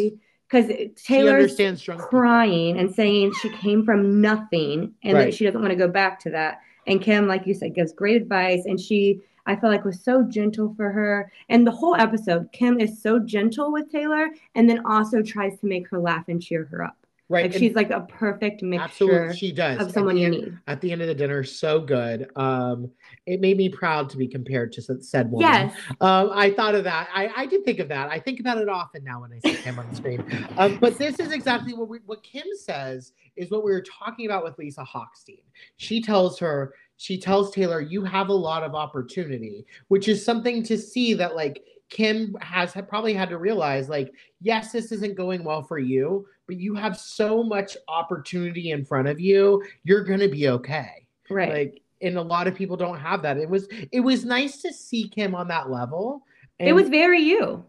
Because she Taylor's understands crying and saying she came from nothing and Right. that she doesn't want to go back to that. And Kim, like you said, gives great advice. And she, I feel like, was so gentle for her. And the whole episode, Kim is so gentle with Taylor and then also tries to make her laugh and cheer her up. Right. Like and she's like a perfect mixture absolutely she does. of someone you end- need. At the end of the dinner, so good. Um, it made me proud to be compared to said woman. Yes. Um, I thought of that. I, I did think of that. I think about it often now when I see Kim on the screen. Um, but this is exactly what we, what Kim says is what we were talking about with Lisa Hochstein. She tells her, she tells Taylor, you have a lot of opportunity, which is something to see that like Kim has had- probably had to realize like, yes, this isn't going well for you, but you have so much opportunity in front of you. You're gonna be okay Right. like and a lot of people don't have that it was it was nice to see kim on that level it was very you.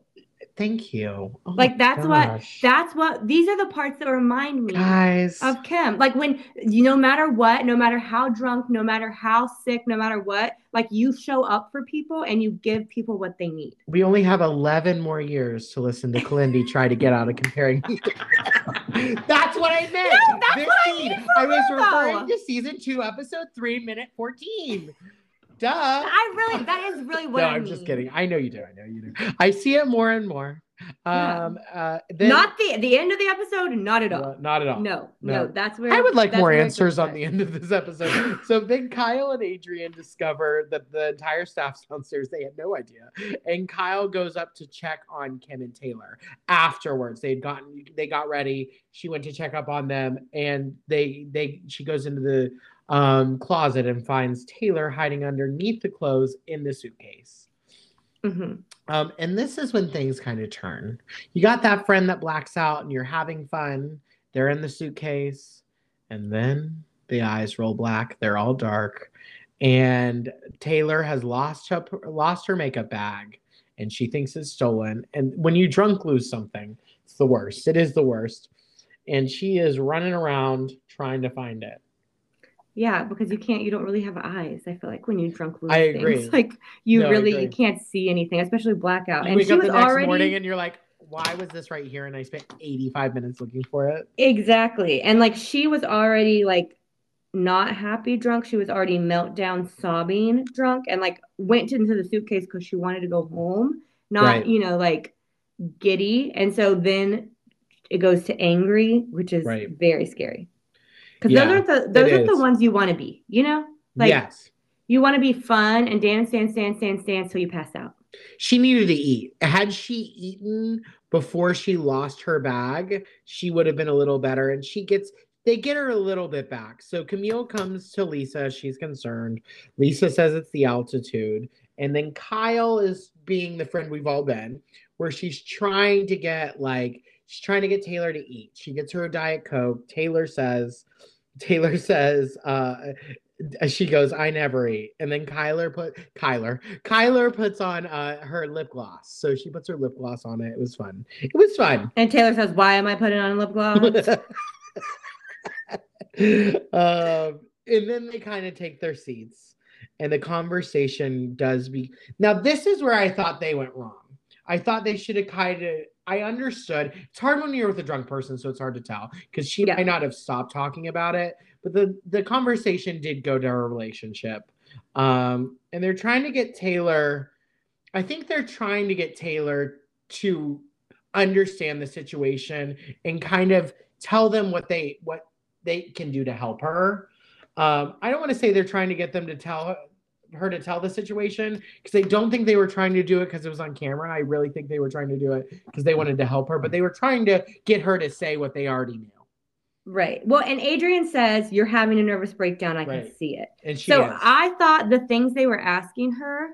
Thank you. Oh Like that's what that's what these are the parts that remind me guys. of Kim. Like when you no matter what, no matter how drunk, no matter how sick, no matter what, like you show up for people and you give people what they need. we only have 11 more years to listen to Kalyndee try to get out of comparing that's what i meant. No, that's This what I mean I was referring though. to season two episode three minute 14 duh I really that is really what no, I I'm mean. just kidding. I know you do. I know you do. I see it more and more. Yeah. Um, uh, then, not the the end of the episode, not at all. Not at all. No, no, No. that's where I would like more answers on the end of this episode. so then Kyle and Adrienne discover that the entire staff's downstairs. They had no idea. And Kyle goes up to check on Kim and Taylor afterwards. They'd gotten they got ready. She went to check up on them and they they she goes into the um closet and finds Taylor hiding underneath the clothes in the suitcase. Mhm. Um, and this is when things kind of turn. You got that friend that blacks out and you're having fun. They're in the suitcase. And then the eyes roll black. They're all dark. And Taylor has lost her, lost her makeup bag and she thinks it's stolen. And when you drunk lose something, it's the worst. It is the worst. And she is running around trying to find it. Yeah, because you can't, you don't really have eyes. I feel like when you're drunk lose I agree. things, like you No, really you can't see anything, especially blackout. You and wake she up was the next already morning and you're like, why was this right here? And I spent 85 minutes looking for it. exactly, and like she was already like not happy drunk. She was already meltdown sobbing drunk, and like went into the suitcase because she wanted to go home, not Right. you know like giddy. And so then it goes to angry, which is Right. very scary. Because Yeah, those are the those are the is. ones you want to be, you know, like yes. you want to be fun and dance, dance, dance, dance, dance till you pass out. She needed to eat. Had she eaten before she lost her bag, she would have been a little better. And she gets, they get her a little bit back. So Camille comes to Lisa. She's concerned. Lisa says it's the altitude. And then Kyle is being the friend we've all been, where she's trying to get like, she's trying to get Taylor to eat. She gets her a Diet Coke. Taylor says, Taylor says, uh, she goes, I never eat. And then Kyler put Kyler, Kyler puts on uh, her lip gloss. So she puts her lip gloss on it. It was fun. It was fun. And Taylor says, "Why am I putting on lip gloss?" um, and then they kind of take their seats, and the conversation does be. Now, this is where I thought they went wrong. I thought they should have kind of. I understood. It's hard when you're with a drunk person, so it's hard to tell because she Yeah. might not have stopped talking about it, but the the conversation did go to her relationship, um, and they're trying to get Taylor. I think they're trying to get Taylor to understand the situation and kind of tell them what they what they can do to help her. Um, I don't want to say they're trying to get them to tell her, to tell the situation because they don't think they were trying to do it because it was on camera. I really think they were trying to do it because they wanted to help her, but they were trying to get her to say what they already knew. Right. Well, and Adrienne says you're having a nervous breakdown. I Right. can see it. And she So is. I thought the things they were asking her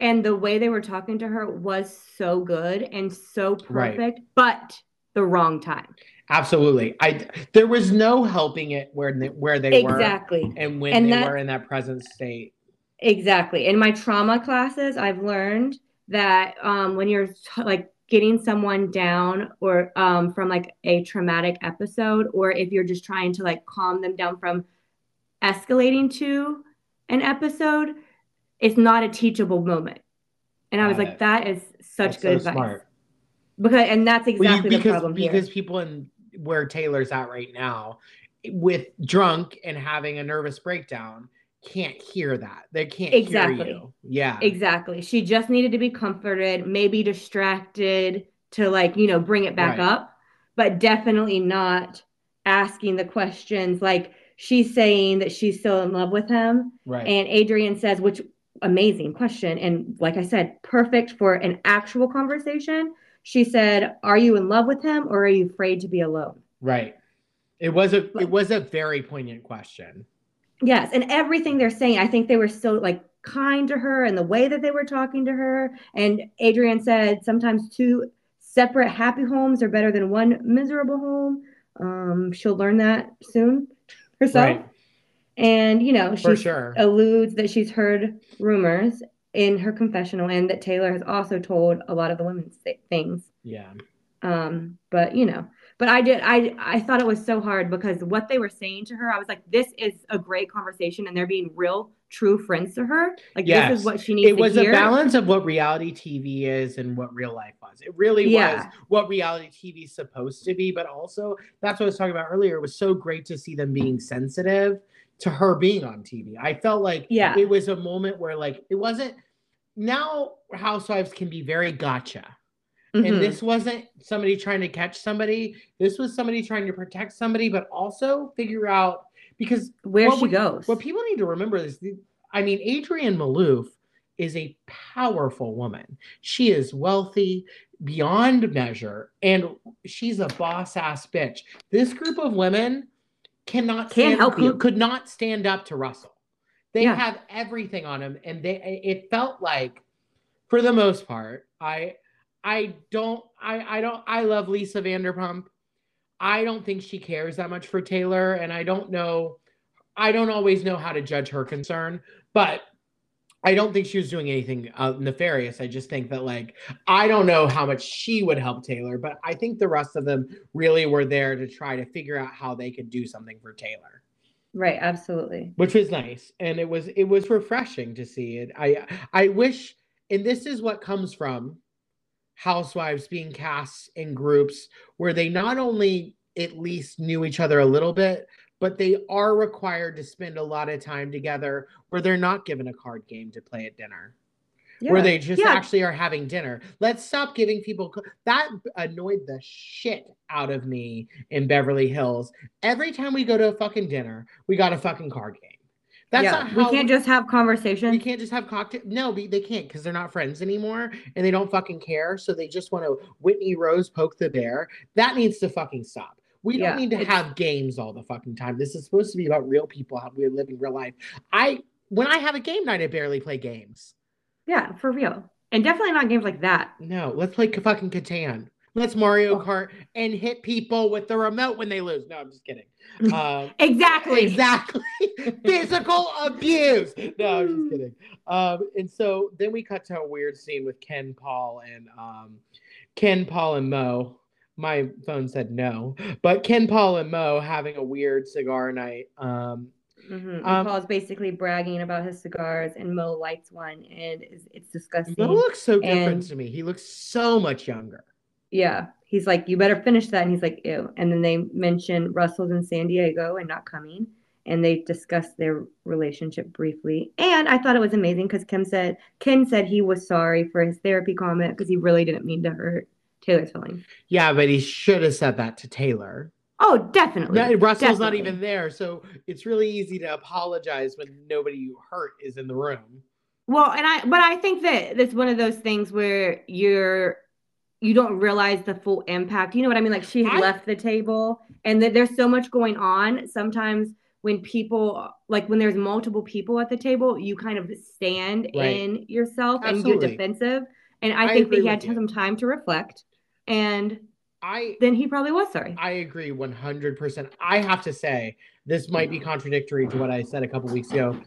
and the way they were talking to her was so good and so Right. perfect, but the wrong time. Absolutely. I there was no helping it where they, where they were Exactly. and when And they that- were in that present state. Exactly. In my trauma classes, I've learned that um, when you're t- like getting someone down or um, from like a traumatic episode, or if you're just trying to like calm them down from escalating to an episode, it's not a teachable moment. And I was like, that is such That's good so advice. smart. Because and that's Well, you- exactly the because problem because here. people in where Taylor's at right now with drunk and having a nervous breakdown can't hear that. They can't hear Exactly. you. Yeah. Exactly. She just needed to be comforted, maybe distracted to like, you know, bring it back Right. up, but definitely not asking the questions like she's saying that she's still in love with him. Right. And Adrienne says, which amazing question. And like I said, perfect for an actual conversation. She said, Are you in love with him or are you afraid to be alone? right. It was a it was a very poignant question. Yes, and everything they're saying, I think they were so like kind to her and the way that they were talking to her. And Adrienne said sometimes two separate happy homes are better than one miserable home. Um, she'll learn that soon herself. Right. And you know, she sure. alludes that she's heard rumors in her confessional, and that Taylor has also told a lot of the women's th- things. Yeah. Um, but you know, but I did I I thought it was so hard because what they were saying to her, I was like, this is a great conversation, and they're being real, true friends to her. Like this is what she needs It was a balance of what reality TV is and what real life was. It really was what reality TV is supposed to be, but also that's what I was talking about earlier. It was so great to see them being sensitive to her being on TV. I felt like Yeah. it was a moment where like it wasn't now housewives can be very gotcha. Mhm. And this wasn't somebody trying to catch somebody. This was somebody trying to protect somebody, but also figure out because where she we- goes. what people need to remember is, I mean, Adrienne Maloof is a powerful woman. She is wealthy beyond measure, and she's a boss ass bitch. This group of women cannot Can't help could, you. could not stand up to Russell. They Yeah. have everything on him, and they. It felt like, for the most part, I, I don't, I, I don't, I love Lisa Vanderpump. I don't think she cares that much for Taylor, and I don't know. I don't always know how to judge her concern, but I don't think she was doing anything uh, nefarious. I just think that, like, I don't know how much she would help Taylor, but I think the rest of them really were there to try to figure out how they could do something for Taylor, right, absolutely. which was nice, and it was it was refreshing to see it. I I wish, and this is what comes from housewives being cast in groups where they not only at least knew each other a little bit, but they are required to spend a lot of time together where they're not given a card game to play at dinner. Where they just Yeah. actually are having dinner. Let's stop giving people that annoyed the shit out of me in Beverly Hills. Every time we go to a fucking dinner, we got a fucking card game. That's yeah. not we can't just have we conversations. can't just have cocktail. No, they can't because they're not friends anymore and they don't fucking care. So they just want to Whitney Rose poke the bear. That needs to fucking stop. We Yeah, don't need to have games all the fucking time. This is supposed to be about real people, how we're living real life. I when I have a game night, I barely play games. Yeah, for real. And definitely not games like that. No, let's play fucking Catan. Let's Mario. Kart and hit people with the remote when they lose. No, I'm just kidding. Um, Exactly. Exactly. Physical abuse. No, I'm just kidding. Um, and so then we cut to a weird scene with Ken Paul and um, Ken Paul and Mo. My phone said no, but Ken Paul and Mo having a weird cigar night. Um, Mhm. And Um, Paul's basically bragging about his cigars, and Mo lights one, and it's, it's disgusting. Mo looks so different And- to me. He looks so much younger. Yeah, he's like, you better finish that, and he's like, ew. And then they mention Russell's in San Diego and not coming, and they discuss their relationship briefly. And I thought it was amazing because Kim said Ken said he was sorry for his therapy comment because he really didn't mean to hurt Taylor's feelings. Yeah, but he should have said that to Taylor. Oh, definitely. No, Russell's not even there, so it's really easy to apologize when nobody you hurt is in the room. Well, and I, but I think that that's one of those things where you're, you don't realize the full impact. You know what I mean? Like she had I- left the table, and that there's so much going on. Sometimes when people, like when there's multiple people at the table, you kind of stand Right. in yourself and Absolutely. get defensive. And I, I think that he had you. some time to reflect, and I then he probably was sorry. I agree 100%. I have to say, this might be contradictory to what I said a couple weeks ago.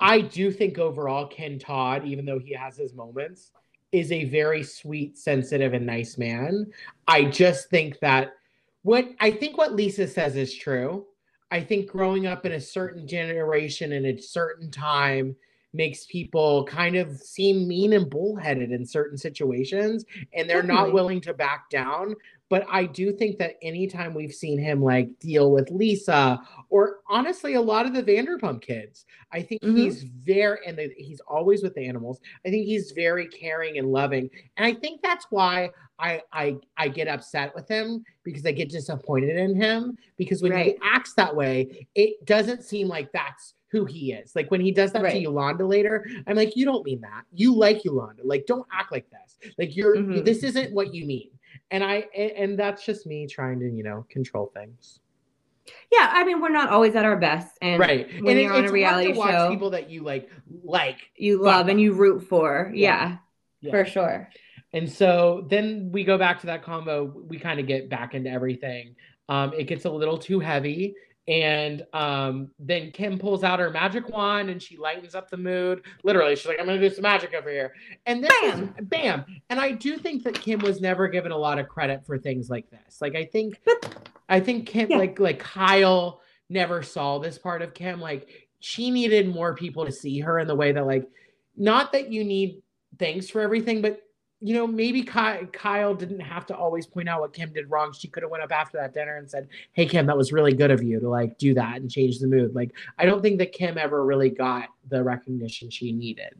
I do think overall, Ken Todd, even though he has his moments, is a very sweet, sensitive, and nice man. I just think that what I think what Lisa says is true. I think growing up in a certain generation in a certain time makes people kind of seem mean and bullheaded in certain situations, and they're not willing to back down but I do think that anytime we've seen him like deal with Lisa or honestly a lot of the Vanderpump kids, I think Mhm. he's very and the, he's always with the animals. I think he's very caring and loving, and I think that's why I I I get upset with him because I get disappointed in him because when Right. he acts that way, it doesn't seem like that's who he is. Like when he does that Right. to Yolanda later, I'm like, you don't mean that. You like Yolanda. Like don't act like this. Like you're Mhm. this isn't what you mean and I and, that's just me trying to you know control things. Yeah, I mean, we're not always at our best, and right. when and you're on it's a reality hard to watch show, people that you like like. you love and you root for. Yeah. Yeah, Yeah. for sure. And so then we go back to that combo. We kind of get back into everything. Um, it gets a little too heavy. And um, then Kim pulls out her magic wand and she lightens up the mood. Literally, she's like, I'm going to do some magic over here. And this Bam! bam. And I do think that Kim was never given a lot of credit for things like this. Like, I think, But- I think Kim, Yeah. like, like Kyle never saw this part of Kim. Like, she needed more people to see her in the way that, like, not that you need thanks for everything, but you know, maybe Kyle didn't have to always point out what Kim did wrong. She could have went up after that dinner and said, "Hey, Kim, that was really good of you to like do that and change the mood." Like, I don't think that Kim ever really got the recognition she needed.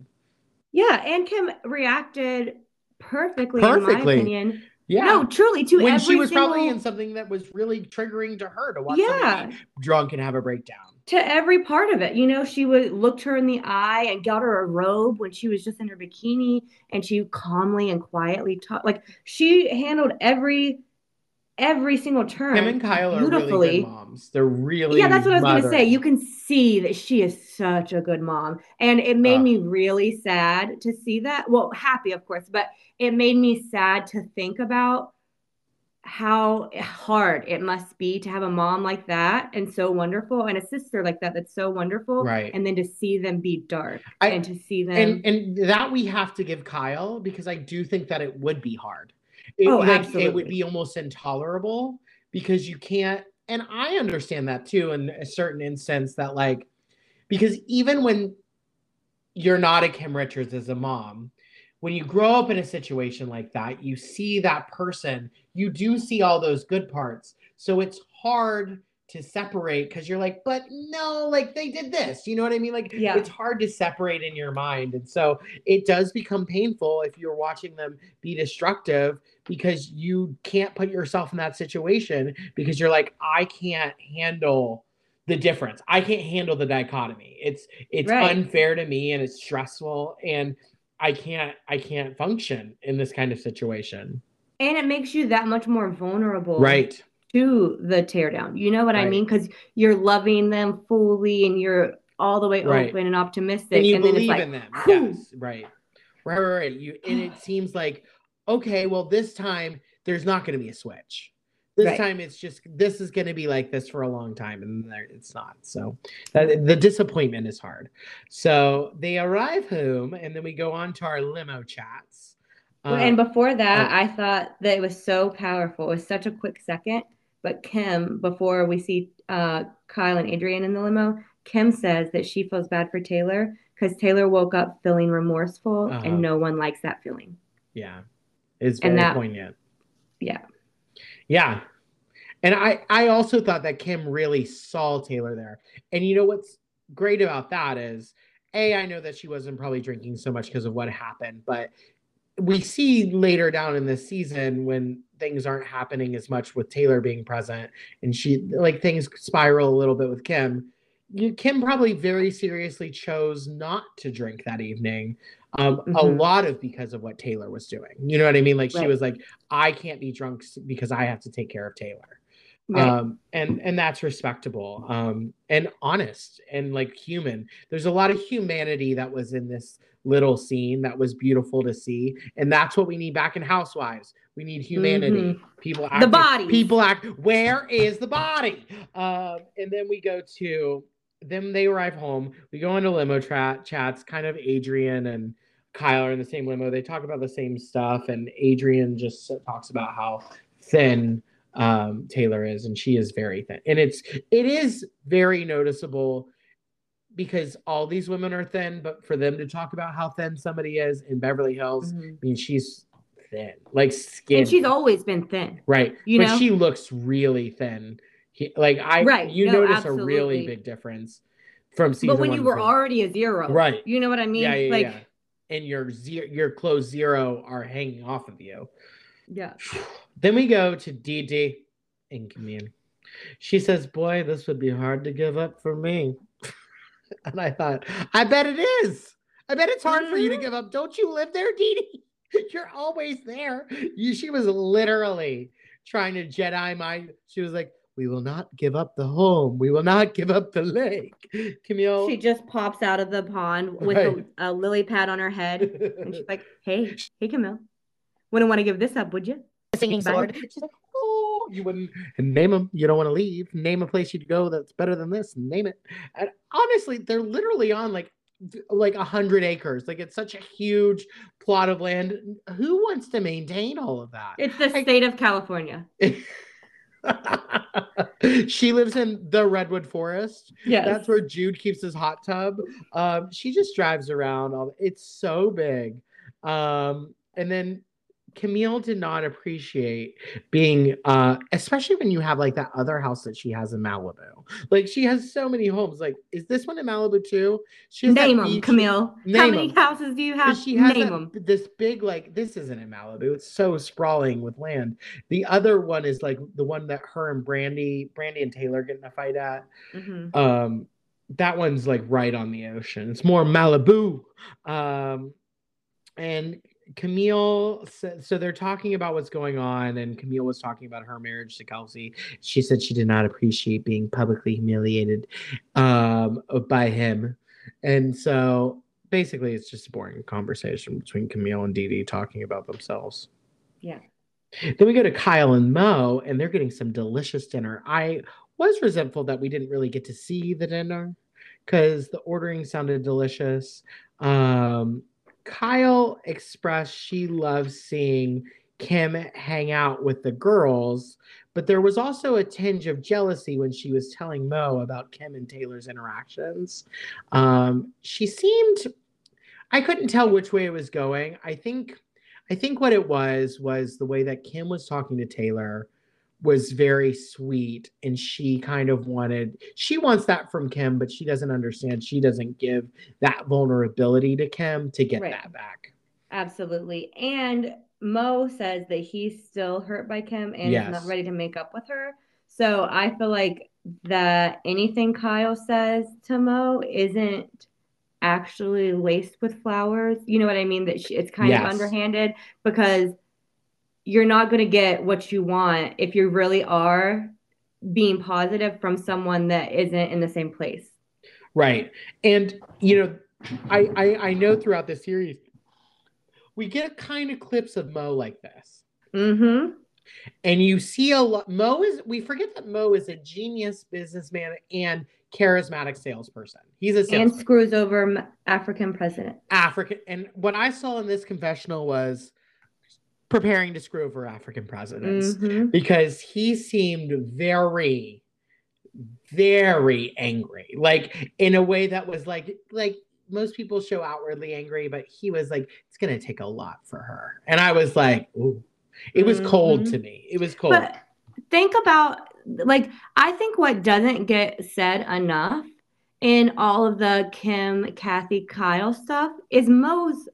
Yeah, and Kim reacted perfectly, Perfectly. in my opinion. Yeah, No, truly, to when she was single, probably in something that was really triggering to her to watch yeah, drunk and have a breakdown. To every part of it. You know, she would looked her in the eye and got her a robe when she was just in her bikini, and she calmly and quietly talked. Like she handled every every single turn. Kim and Kyle are really beautifully. good moms. They're really yeah, that's what I was going to say. You can see that she is such a good mom. And it made Ugh. me really sad to see that. Well, happy, of course, but it made me sad to think about how hard it must be to have a mom like that and so wonderful and a sister like that that's so wonderful. Right. And then to see them be dark I- and to see them. and and that we have to give Kyle because I do think that it would be hard. It, Oh, like, It would be almost intolerable because you can't. And I understand that too in a certain instance that like because even when you're not a Kim Richards as a mom, when you grow up in a situation like that, you see that person, you do see all those good parts. So it's hard to separate because you're like, but no, like they did this. You know what I mean? Like Yeah. it's hard to separate in your mind. And so it does become painful if you're watching them be destructive because you can't put yourself in that situation because you're like, I can't handle the difference. I can't handle the dichotomy. It's it's Right. unfair to me and it's stressful and I can't I can't function in this kind of situation. and it makes you that much more vulnerable. Right. to the teardown. You know what I mean? Because you're loving them fully and you're all the way Right. open and optimistic. And you then it's believe like, in them. whew. Yes. Right. Right, right, right. You and it seems like, okay, well, this time there's not gonna be a switch. This Right. time it's just this is gonna be like this for a long time, and there it's not. So that, the disappointment is hard. So they arrive home, and then we go on to our limo chats. and Um, before that, oh. I thought that it was so powerful. It was such a quick second. But Kim, before we see uh, Kyle and Adrienne in the limo, Kim says that she feels bad for Taylor because Taylor woke up feeling remorseful Uh-huh. and no one likes that feeling. Yeah. It's very And that- poignant. Yeah. Yeah. And I I also thought that Kim really saw Taylor there. And you know what's great about that is a I know that she wasn't probably drinking so much because of what happened, but we see later down in the season when things aren't happening as much with Taylor being present and she like things spiral a little bit with Kim. You, Kim probably very seriously chose not to drink that evening. Um, A Mhm. lot of because of what Taylor was doing. You know what I mean? Like she was like, I can't be drunk because I have to take care of Taylor. Right. Um, and and that's respectable um, and honest and like human. There's a lot of humanity that was in this little scene that was beautiful to see, and that's what we need back in Housewives. We need humanity. People act. body. People act. Where is the body? Um, and then we go to. Then they arrive home. We go into limo chat chats. Kind of Adrienne and Kyle are in the same limo. They talk about the same stuff, and Adrienne just talks about how thin um, Taylor is, and she is very thin. And it's it is very noticeable because all these women are thin, but for them to talk about how thin somebody is in Beverly Hills, Mhm. I mean she's thin, like skin. And she's always been thin. right, you but know? she looks really thin. He, like I, Right, you no, notice a really big difference from season But when you were already a zero, Right. You know what I mean? yeah, yeah, like, yeah, and your zero, your clothes zero are hanging off of you. yeah. Then we go to Dee Dee and Camille. She says, Boy, this would be hard to give up for me. and I thought, I bet it is. I bet it's hard for you to Mhm. give up. Don't you live there, Dee Dee? You're always there. You, she was literally trying to Jedi mind. She was like, We will not give up the home. We will not give up the lake. Camille. She just pops out of the pond with Right. a, a lily pad on her head. And she's like, hey, hey, Camille. Wouldn't want to give this up, would you? singing sword. She's like, oh, you wouldn't and name them. You don't want to leave. Name a place you'd go that's better than this. Name it. And honestly, they're literally on like like a hundred acres. Like it's such a huge plot of land. Who wants to maintain all of that? It's the I- state of California. she lives in the redwood forest. Yeah, That's where Jude keeps his hot tub. Um, she just drives around. All it's so big. Um, and then Camille did not appreciate being, uh, especially when you have like that other house that she has in Malibu. Like she has so many homes. Like, is this one in Malibu too? She has that Name them, beach- Camille. How many 'em. houses do you but have? she has Name them. this big like this isn't in Malibu. It's so sprawling with land. The other one is like the one that her and Brandi, Brandi and Taylor get in a fight at. Mhm. Um, that one's like right on the ocean. It's more Malibu. Um, and Camille so they're talking about what's going on, and Camille was talking about her marriage to Kelsey. She said she did not appreciate being publicly humiliated um, by him. And so basically, it's just a boring conversation between Camille and Dee Dee talking about themselves. Yeah. Then we go to Kyle and Mo, and they're getting some delicious dinner. I was resentful that we didn't really get to see the dinner because the ordering sounded delicious. Um, Kyle expressed she loves seeing Kim hang out with the girls, but there was also a tinge of jealousy when she was telling Mo about Kim and Taylor's interactions. Um, she seemed, I couldn't tell which way it was going. I think, I think what it was was the way that Kim was talking to Taylor was very sweet and she kind of wanted she wants that from Kim but she doesn't understand she doesn't give that vulnerability to Kim to get Right. that back. Absolutely. And Mo says that he's still hurt by Kim and is not ready to make up with her. So I feel like that anything Kyle says to Mo isn't actually laced with flowers. You know what I mean? That she, it's kind Yes. of underhanded because you're not going to get what you want if you really are being positive from someone that isn't in the same place. Right. And you know, I I, I know throughout the series we get a kind of clips of Mo like this. Mm-hmm. And you see a lot Mo is we forget that Mo is a genius businessman and charismatic salesperson. He's a And screws over African president. African and what I saw in this confessional was preparing to screw over African presidents Mhm. because he seemed very very angry. Like in a way that was like like most people show outwardly angry but he was like it's gonna take a lot for her. And i was like ooh. It was cold Mhm. to me. It was cold. But think about like I think what doesn't get said enough in all of the Kim, Kathy, Kyle stuff is Mo's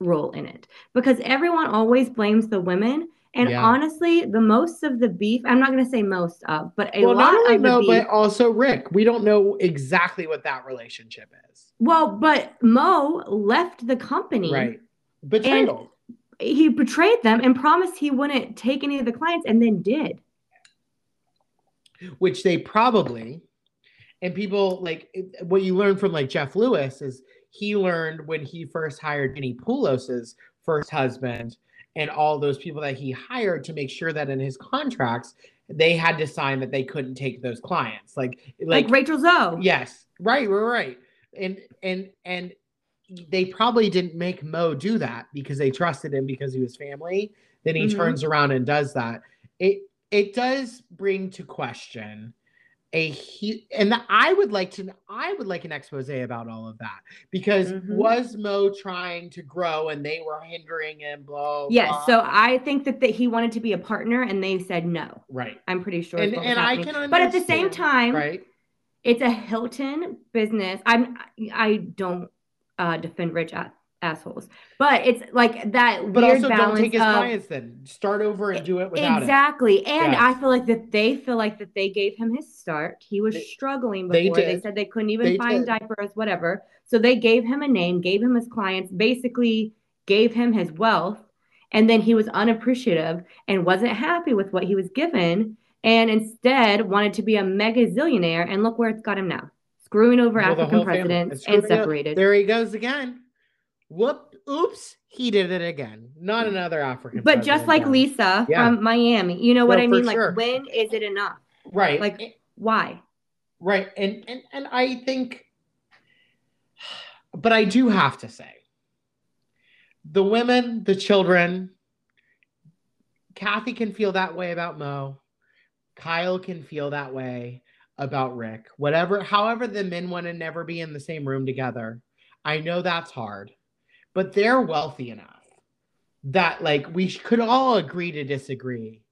role in it because everyone always blames the women. And Yeah. honestly, the most of the beef, I'm not going to say most of, but a well, lot not only of the Mo, beef. but also Rick. We don't know exactly what that relationship is. well, but Mo left the company. Right. Betrayal. He betrayed them and promised he wouldn't take any of the clients and then did. which they probably and people like what you learn from like Jeff Lewis is he learned when he first hired Jenni Pulos's first husband and all those people that he hired to make sure that in his contracts they had to sign that they couldn't take those clients. Like Like, like, Rachel Zoe. yes. Right right right. And and and they probably didn't make Mo do that because they trusted him because he was family. Then he Mhm. turns around and does that. It it does bring to question a he and the, I would like to I would like an expose about all of that because Mhm. was Mo trying to grow and they were hindering him blah Yes. So I think that, that he wanted to be a partner and they said no. right I'm pretty sure. and is what was and I can But at the same time, right it's a Hilton business. I'm I don't uh, defend rich a- assholes, but it's like that but weird also don't take his of clients then start over and do it without it exactly. And Yes. I feel like that they feel like that they gave him his start. He was They- struggling before. They, did. said they couldn't even They find did. diapers, whatever. So they gave him a name, gave him his clients, basically gave him his wealth. And then he was unappreciative and wasn't happy with what he was given, and instead wanted to be a mega zillionaire. And look where it's got him now, screwing over Well, African presidents and screwing up. separated. there he goes again whoop oops he did it again not hmm. another African But just like done. Lisa Yeah. from Miami, you know what No, I for mean? sure. Like, when is it enough? right like- Why? Right. And and and I think but I do have to say the women, the children, Kathy can feel that way about Mo. Kyle can feel that way about Rick. Whatever, however, the men want to never be in the same room together. I know that's hard, but they're wealthy enough that, like, we could all agree to disagree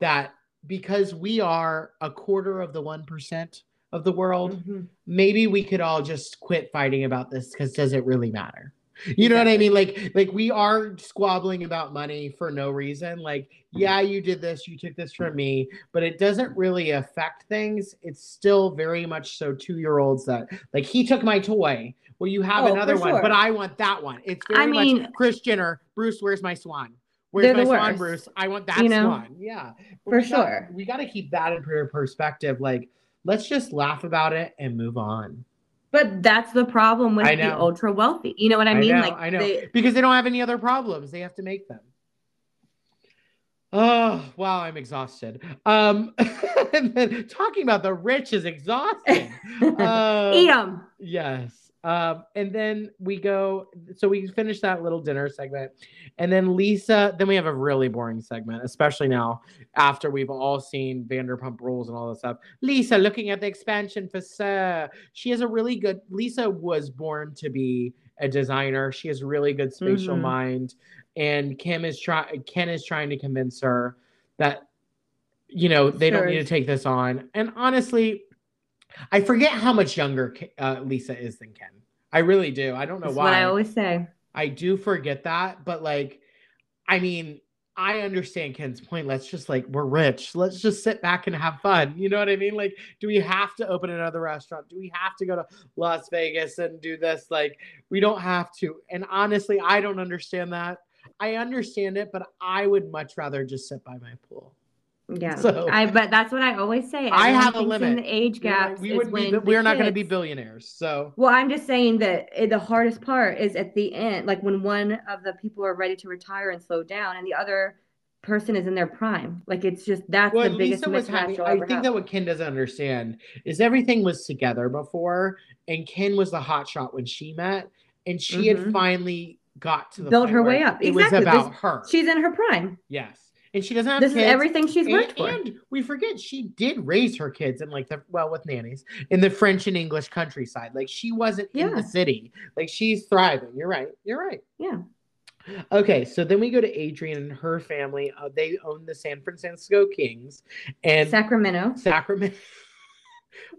that because we are a quarter of the 1% of the world, Mhm. maybe we could all just quit fighting about this because does it really matter? You know what i mean? Like like we are squabbling about money for no reason. Like yeah you did this you took this from me but it doesn't really affect things. It's still very much so two year olds that like he took my toy well you have Oh, another for one sure. but i want that one it's very I mean- much Kris Jenner bruce where's my swan Where's my swan, worst. Bruce? I want that You know? swan. Yeah, But For we got- sure. we got to keep that in per- perspective. Like, let's just laugh about it and move on. But that's the problem with the ultra wealthy. You know what I mean? know, like I know, they- because they don't have any other problems. They have to make them. Oh wow, I'm exhausted. Um, talking about the rich is exhausting. Uh, eat them. Yes. Um, and then we go, so we finish that little dinner segment. And then Lisa, then we have a really boring segment, especially now after we've all seen Vanderpump Rules and all this stuff. Lisa looking at the expansion for SUR. She has a really good, Lisa was born to be a designer. She has really good spatial Mhm. mind. And Kim is trying, Ken is trying to convince her that, you know, they don't need to take this on. And honestly, I forget how much younger uh, Lisa is than Ken. I really do. I don't know That's why. what I always say. I do forget that, but like, I mean, I understand Ken's point. Let's just like, we're rich. Let's just sit back and have fun. You know what I mean? Like, do we have to open another restaurant? Do we have to go to Las Vegas and do this? Like, we don't have to. And honestly, I don't understand that. I understand it, but I would much rather just sit by my pool. Yeah. So- I but that's what I always say. I have a. In the age You know, we would be. when the- the We're not going to be billionaires. So Well, I'm just saying that it, the hardest part is at the end, like when one of the people are ready to retire and slow down, and the other person is in their prime. Like it's just that's what the biggest mismatch I think have. that what Ken doesn't understand is everything was together before, and Ken was the hot shot when she met, and she had Mhm. finally got to the Built her way up. It Exactly. was about her. She's in her prime. yes, and she doesn't have This kids. is everything she's worked and, for. and we forget she did raise her kids in like the well with nannies in the French and English countryside. Like she wasn't in the city. Like she's thriving. You're right. You're right. Yeah. Okay, so then we go to Adrienne and her family. Uh, they own the San Francisco Kings and Sacramento. Sacramento.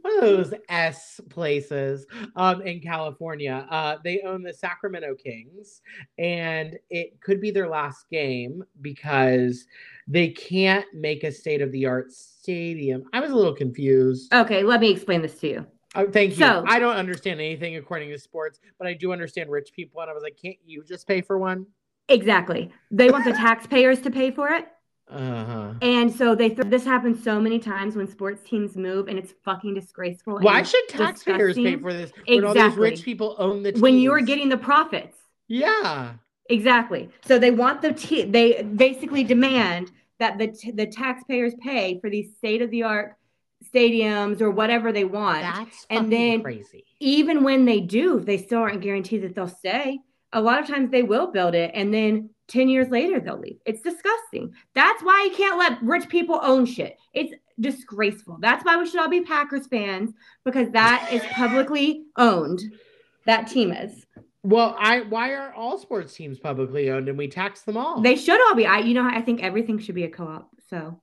One of those S places um, in California. Uh, they own the Sacramento Kings, and it could be their last game because they can't make a state of the art stadium. I was a little confused. Okay, let me explain this to you. Oh, thank you. So- I don't understand anything according to sports, but I do understand rich people. And I was like, can't you just pay for one? Exactly. They want the taxpayers to pay for it. Uh huh. And so they th- this happens so many times when sports teams move and it's fucking disgraceful. Why should taxpayers pay for this when all these Exactly. rich people own the when you're getting the profits? yeah. Exactly. So they want the t- they basically demand that the t- the taxpayers pay for these state of the art stadiums or whatever they want. That's and then- crazy. Even when they do, they still aren't guaranteed that they'll stay. A lot of times they will build it and then 10 years later they'll leave. It's disgusting. That's why you can't let rich people own shit. It's disgraceful. That's why we should all be Packers fans because that is publicly owned. That team is. Well, I why are all sports teams publicly owned and we tax them all? They should all be. I you know I think everything should be a co-op. So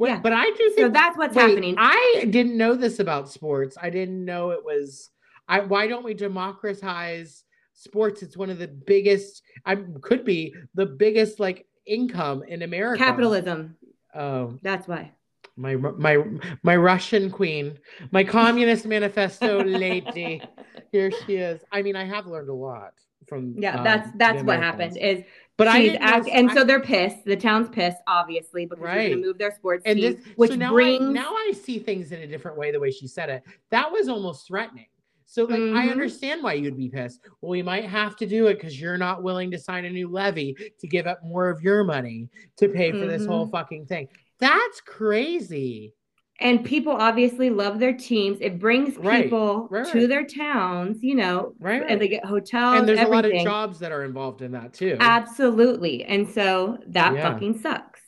yeah. but I do think so that's what's wait, happening. I didn't know this about sports. I didn't know it was. I why don't we democratize sports? It's one of the biggest. I could be the biggest like income in America. Capitalism. Oh, That's why. my my my Russian queen, my communist manifesto lady. Here she is. I mean, I have learned a lot from. Yeah, um, that's that's what happened. Is But I act- and I- so they're pissed. The town's pissed, obviously, because they're going to move their sports and team, this which so now brings I, now I see things in a different way the way she said it. That was almost threatening. So like I Mhm. understand why you'd be pissed. Well, we might have to do it because you're not willing to sign a new levy to give up more of your money to pay for this whole Mhm. fucking thing. That's crazy. and people obviously love their teams. It brings Right, people right, to their towns, you know, Right, and they get hotels. And there's a lot of jobs that are involved in that too. Absolutely, and so that Yeah. fucking sucks.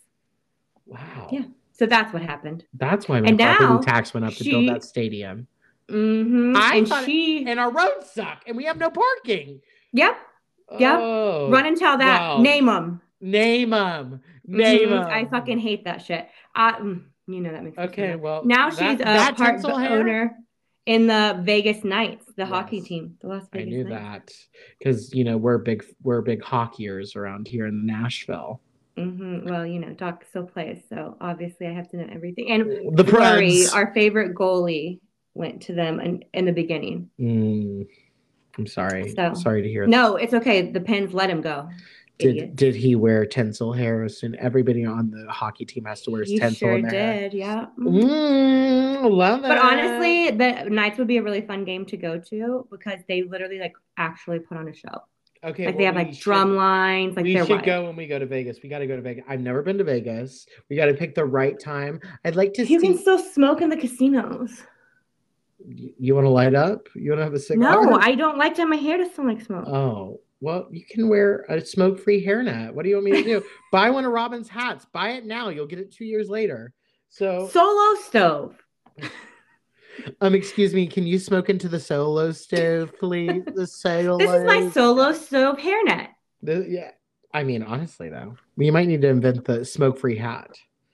wow. Yeah. So that's what happened. That's why my And now tax went up to she- build that stadium. Hmm I And thought- she, And our roads suck and we have no parking. yep, Yep. Oh, run and tell that. wow. Name them. Name them. Name them. I fucking hate that shit. I, mm, you know that makes Okay, well Now that- she's a part owner in the Vegas Knights, the hockey team, the Las I knew Knights. that because you know we're big we're big hockeyers around here in Nashville. Mm-hmm. Well, you know, Doc still plays, so obviously I have to know everything. And The Fleury, our favorite goalie, went to them in, in the beginning. Mm, I'm sorry. So- sorry to hear. No, it's okay. The Pens let him go. Did Idiot. did he wear tinsel? And everybody on the hockey team has to wear He tinsel sure in their did, yeah. Mm, love it. But honestly, the Knights would be a really fun game to go to because they literally like actually put on a show. okay, Like they have like drum should- lines, like we should wild. go when we go to Vegas. We got to go to Vegas. I've never been to Vegas. We got to pick the right time. I'd like to You see. can still smoke in the casinos. You, want to light up? You want to have a cigar? No, I don't like to have my hair to smell like smoke. Oh, well, you can wear a smoke free hairnet. What do you want me to do? Buy one of Robin's hats. Buy it now. You'll get it two years later. So, Solo stove. um, excuse me, can you smoke into the solo stove, please? The solo. This is my solo stove hairnet. The- yeah. I mean, honestly, though, we might need to invent the smoke free hat.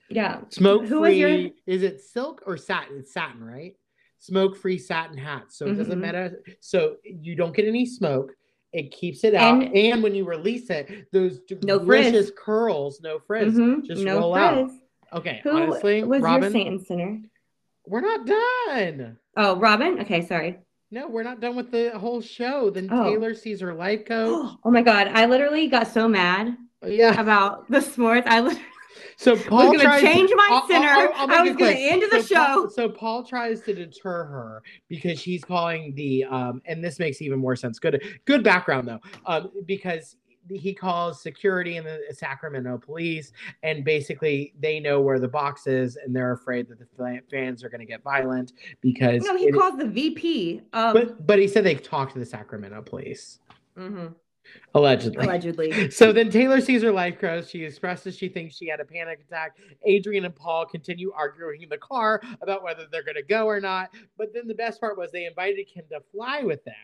Yeah. Smoke Who was your- Is it silk or satin? It's satin, right? Smoke free satin hat. So it doesn't Mhm. matter. So you don't get any smoke. It keeps it out. And, And- when you release it, those No frizz. delicious curls, no frizz, Mhm, just no roll out. Okay, Who honestly, was Robin, your Satan Center? we're not done. Oh, Robin? Okay, sorry. No, we're not done with the whole show. Then Oh. Taylor sees her life coach. Oh my god, I literally got so mad yeah. about the sports. I literally So Paul gonna tries change my I'll- center. I'll- I'll I was gonna quick. end the so Paul, show. so Paul tries to deter her because she's calling the um, and this makes even more sense. Good, good background though, um, because he calls security and the Sacramento police, and basically they know where the box is, and they're afraid that the fans are going to get violent because. No, he it- calls the VP. Um, but but he said they talked to the Sacramento police mhm, allegedly. allegedly. So then Taylor sees her life grows. She expresses she thinks she had a panic attack. Adrienne and Paul continue arguing in the car about whether they're going to go or not. But then the best part was they invited Kim to fly with them.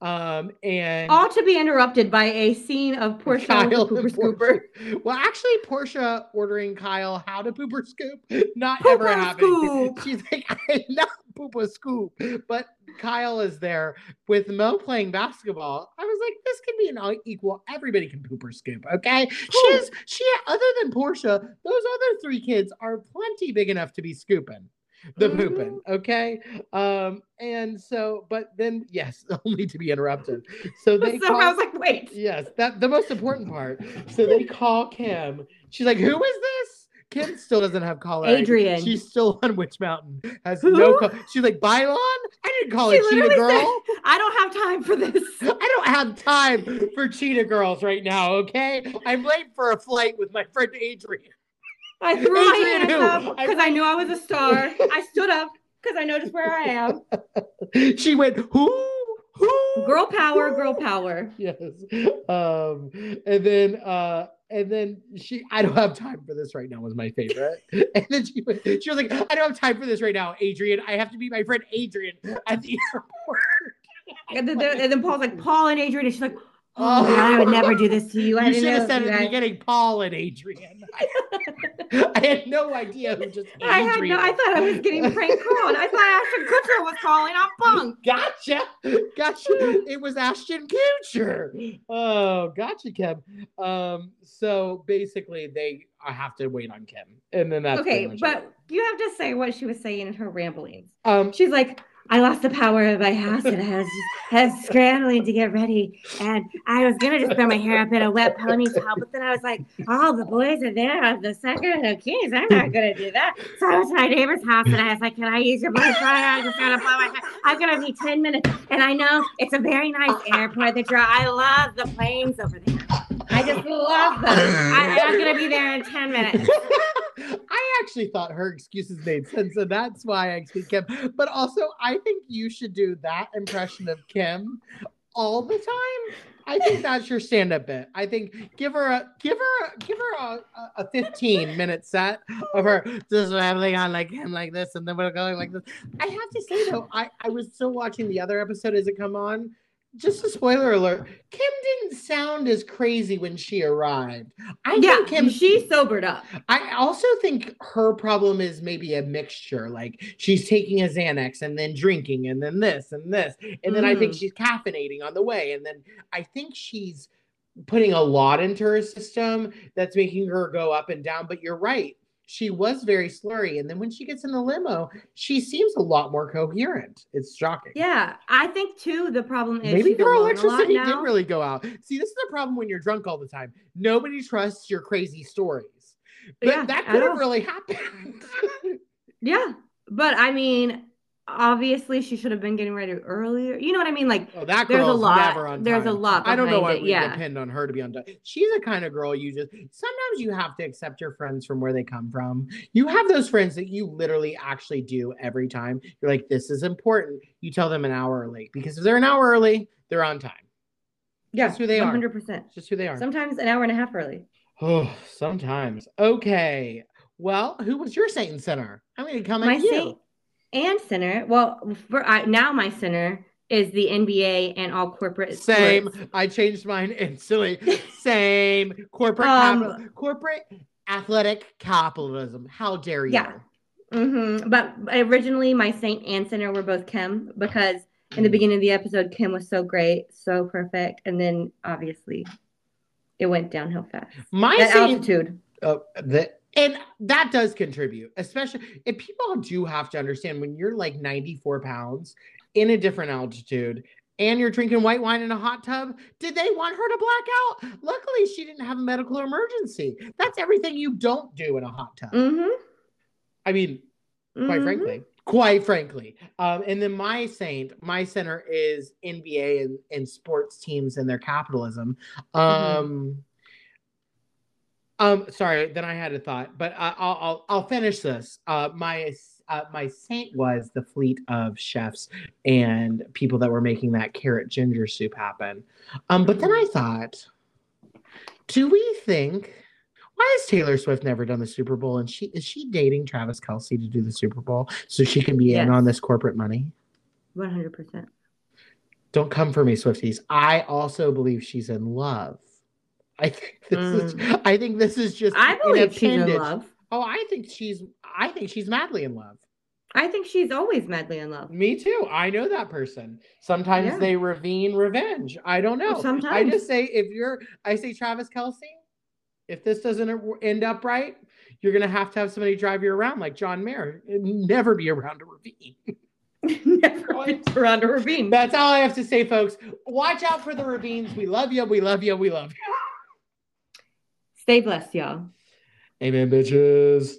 Um, and All to be interrupted by a scene of Portia Kyle pooper scooper. Portia- Well, actually, Portia ordering Kyle how to pooper scoop not ever Pooper happening. scoop. She's like, I love pooper scoop, but Kyle is there with Mo playing basketball. I was like, this can be an equal. Everybody can pooper scoop, okay? She's she. Other than Portia, those other three kids are plenty big enough to be scooping the Mhm. pooping okay um and so but then yes only to be interrupted so they So call, I was like, wait. Yes, that the most important part. So they call Kim. She's like, "Who is this?" Kim still doesn't have caller. ID. Adrienne. She's still on Witch Mountain. Has Who? no. Call. She's like, "Bylon." I didn't call She her Cheetah Girl. said, I don't have time for this. I don't have time for Cheetah Girls right now. Okay, I'm late for a flight with my friend Adrienne. I threw my hands up I- because I knew I was a star. I stood up because I noticed where I am. She went, "Who? Who?" Girl power, girl power. yes um and then uh and then she i don't have time for this right now was my favorite and then she, she was like i don't have time for this right now adrienne i have to meet my friend adrienne at the airport And then, and then Paul's like, Paul and Adrienne. And she's like, Oh. God, I would never do this to you. I you should have said at the beginning paul and adrienne I, I had no idea who just I had no. I thought I was getting prank called. I thought Ashton Kutcher was calling. I'm bunk. Gotcha, gotcha. It was Ashton Kutcher. Oh, gotcha, Kim. Um, so basically, they I have to wait on Kim, and then that's Okay, but it. you have to say what she was saying in her ramblings. um, She's like, I lost the power of my house and I was just I was scrambling to get ready. And I was gonna just throw my hair up in a wet ponytail, but then I was like, oh, the boys are there on the second of keys. I'm not gonna do that. So I went to my neighbor's house and I was like, Can I use your blow dryer? I'm just gonna blow my hair. I'm gonna be 10 minutes. And I know it's a very nice airport that you're I love the planes over there. I just love them. I, I'm gonna be there in 10 minutes. Actually thought her excuses made sense, and that's why I excused Kim. But also, I think you should do that impression of Kim all the time. I think that's your stand-up bit. I think give her a give her a, give her a, a, a 15 minute set of her just rambling on like him like this, and then we're going like this. I have to say though, I I was still watching the other episode as it come on. Just a spoiler alert: Kim didn't sound as crazy when she arrived. I Yeah, think Kim she sobered up. I also think her problem is maybe a mixture. Like she's taking a Xanax and then drinking and then this and this. And then I think Mhm. she's caffeinating on the way. And then I think she's putting a lot into her system that's making her go up and down. But you're right. She was very slurry. And then when she gets in the limo, she seems a lot more coherent. It's shocking. Yeah, I think too. The problem is Maybe her electricity now. did really go out. See, this is the problem when you're drunk all the time. Nobody trusts your crazy stories. But Yeah, that at could have really happened. Yeah, but I mean, obviously she should have been getting ready earlier. You know what I mean? Like oh, that there's a lot. never on there's a lot. I don't know why it, we Yeah, depend on her to be on time. She's the kind of girl you just sometimes you have to accept your friends from where they come from. You have those friends that you literally actually do every time. You're like, this is important. You tell them an hour early because if they're an hour early, they're on time. yeah, That's who they are. One hundred percent. Just who they are. Sometimes an hour and a half early. Oh, sometimes. Okay. Well, who was your Satan center? I'm going to come My at you. saint and center. Well, for I, now my center is the NBA and all corporate. Same. sports. I changed mine instantly. Same. Corporate Um, capital, corporate athletic capitalism. How dare you? Yeah. Mm-hmm. But originally, my saint and center were both Kim because in the Mm. beginning of the episode, Kim was so great, so perfect, and then obviously it went downhill fast. My saint, altitude. the, and that does contribute, especially if people do have to understand when you're like 94 pounds in a different altitude and you're drinking white wine in a hot tub. Did they want her to black out? Luckily, she didn't have a medical emergency. That's everything you don't do in a hot tub. Mm-hmm. I mean, quite Mhm. frankly quite frankly um, and then my saint my center is nba and, and sports teams and their capitalism um um sorry then i had a thought but uh, I'll, I'll i'll finish this uh my uh, my saint was the fleet of chefs and people that were making that carrot ginger soup happen um but then i thought do we think why has Taylor Swift never done the Super Bowl? And she is she dating Travis Kelce to do the Super Bowl so she can be in on this corporate money? One hundred percent. Don't come for me, Swifties. I also believe she's in love. I think this is mm. I think this is just I believe she's in love. Oh, I think she's I think she's madly in love. I think she's always madly in love. Me too. I know that person. Sometimes Yeah. they ravine revenge. I don't know. Sometimes I just say if you're, I say Travis Kelce, if this doesn't end up right, you're gonna have to have somebody drive you around like John Mayer. Never be around a ravine. Never around a ravine. That's all I have to say, folks. Watch out for the ravines. We love you. We love you. We love you. Stay blessed, y'all. Amen, bitches.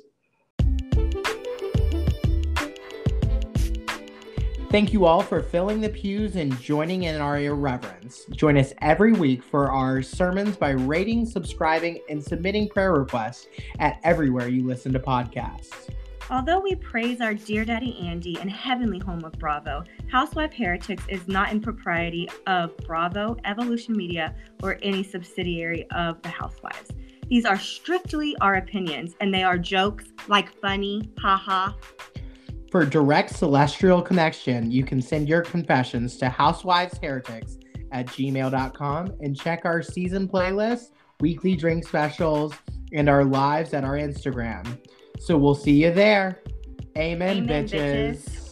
Thank you all for filling the pews and joining in our irreverence. Join us every week for our sermons by rating, subscribing, and submitting prayer requests at everywhere you listen to podcasts. Although we praise our dear daddy Andy and heavenly home of Bravo, Housewife Heretics is not in propriety of Bravo, Evolution Media, or any subsidiary of the Housewives. These are strictly our opinions, and they are jokes like funny, haha. For direct celestial connection, you can send your confessions to housewivesheretics at gmail.com and check our season playlist, weekly drink specials, and our lives at our Instagram. So we'll see you there. Amen, Amen, bitches. bitches.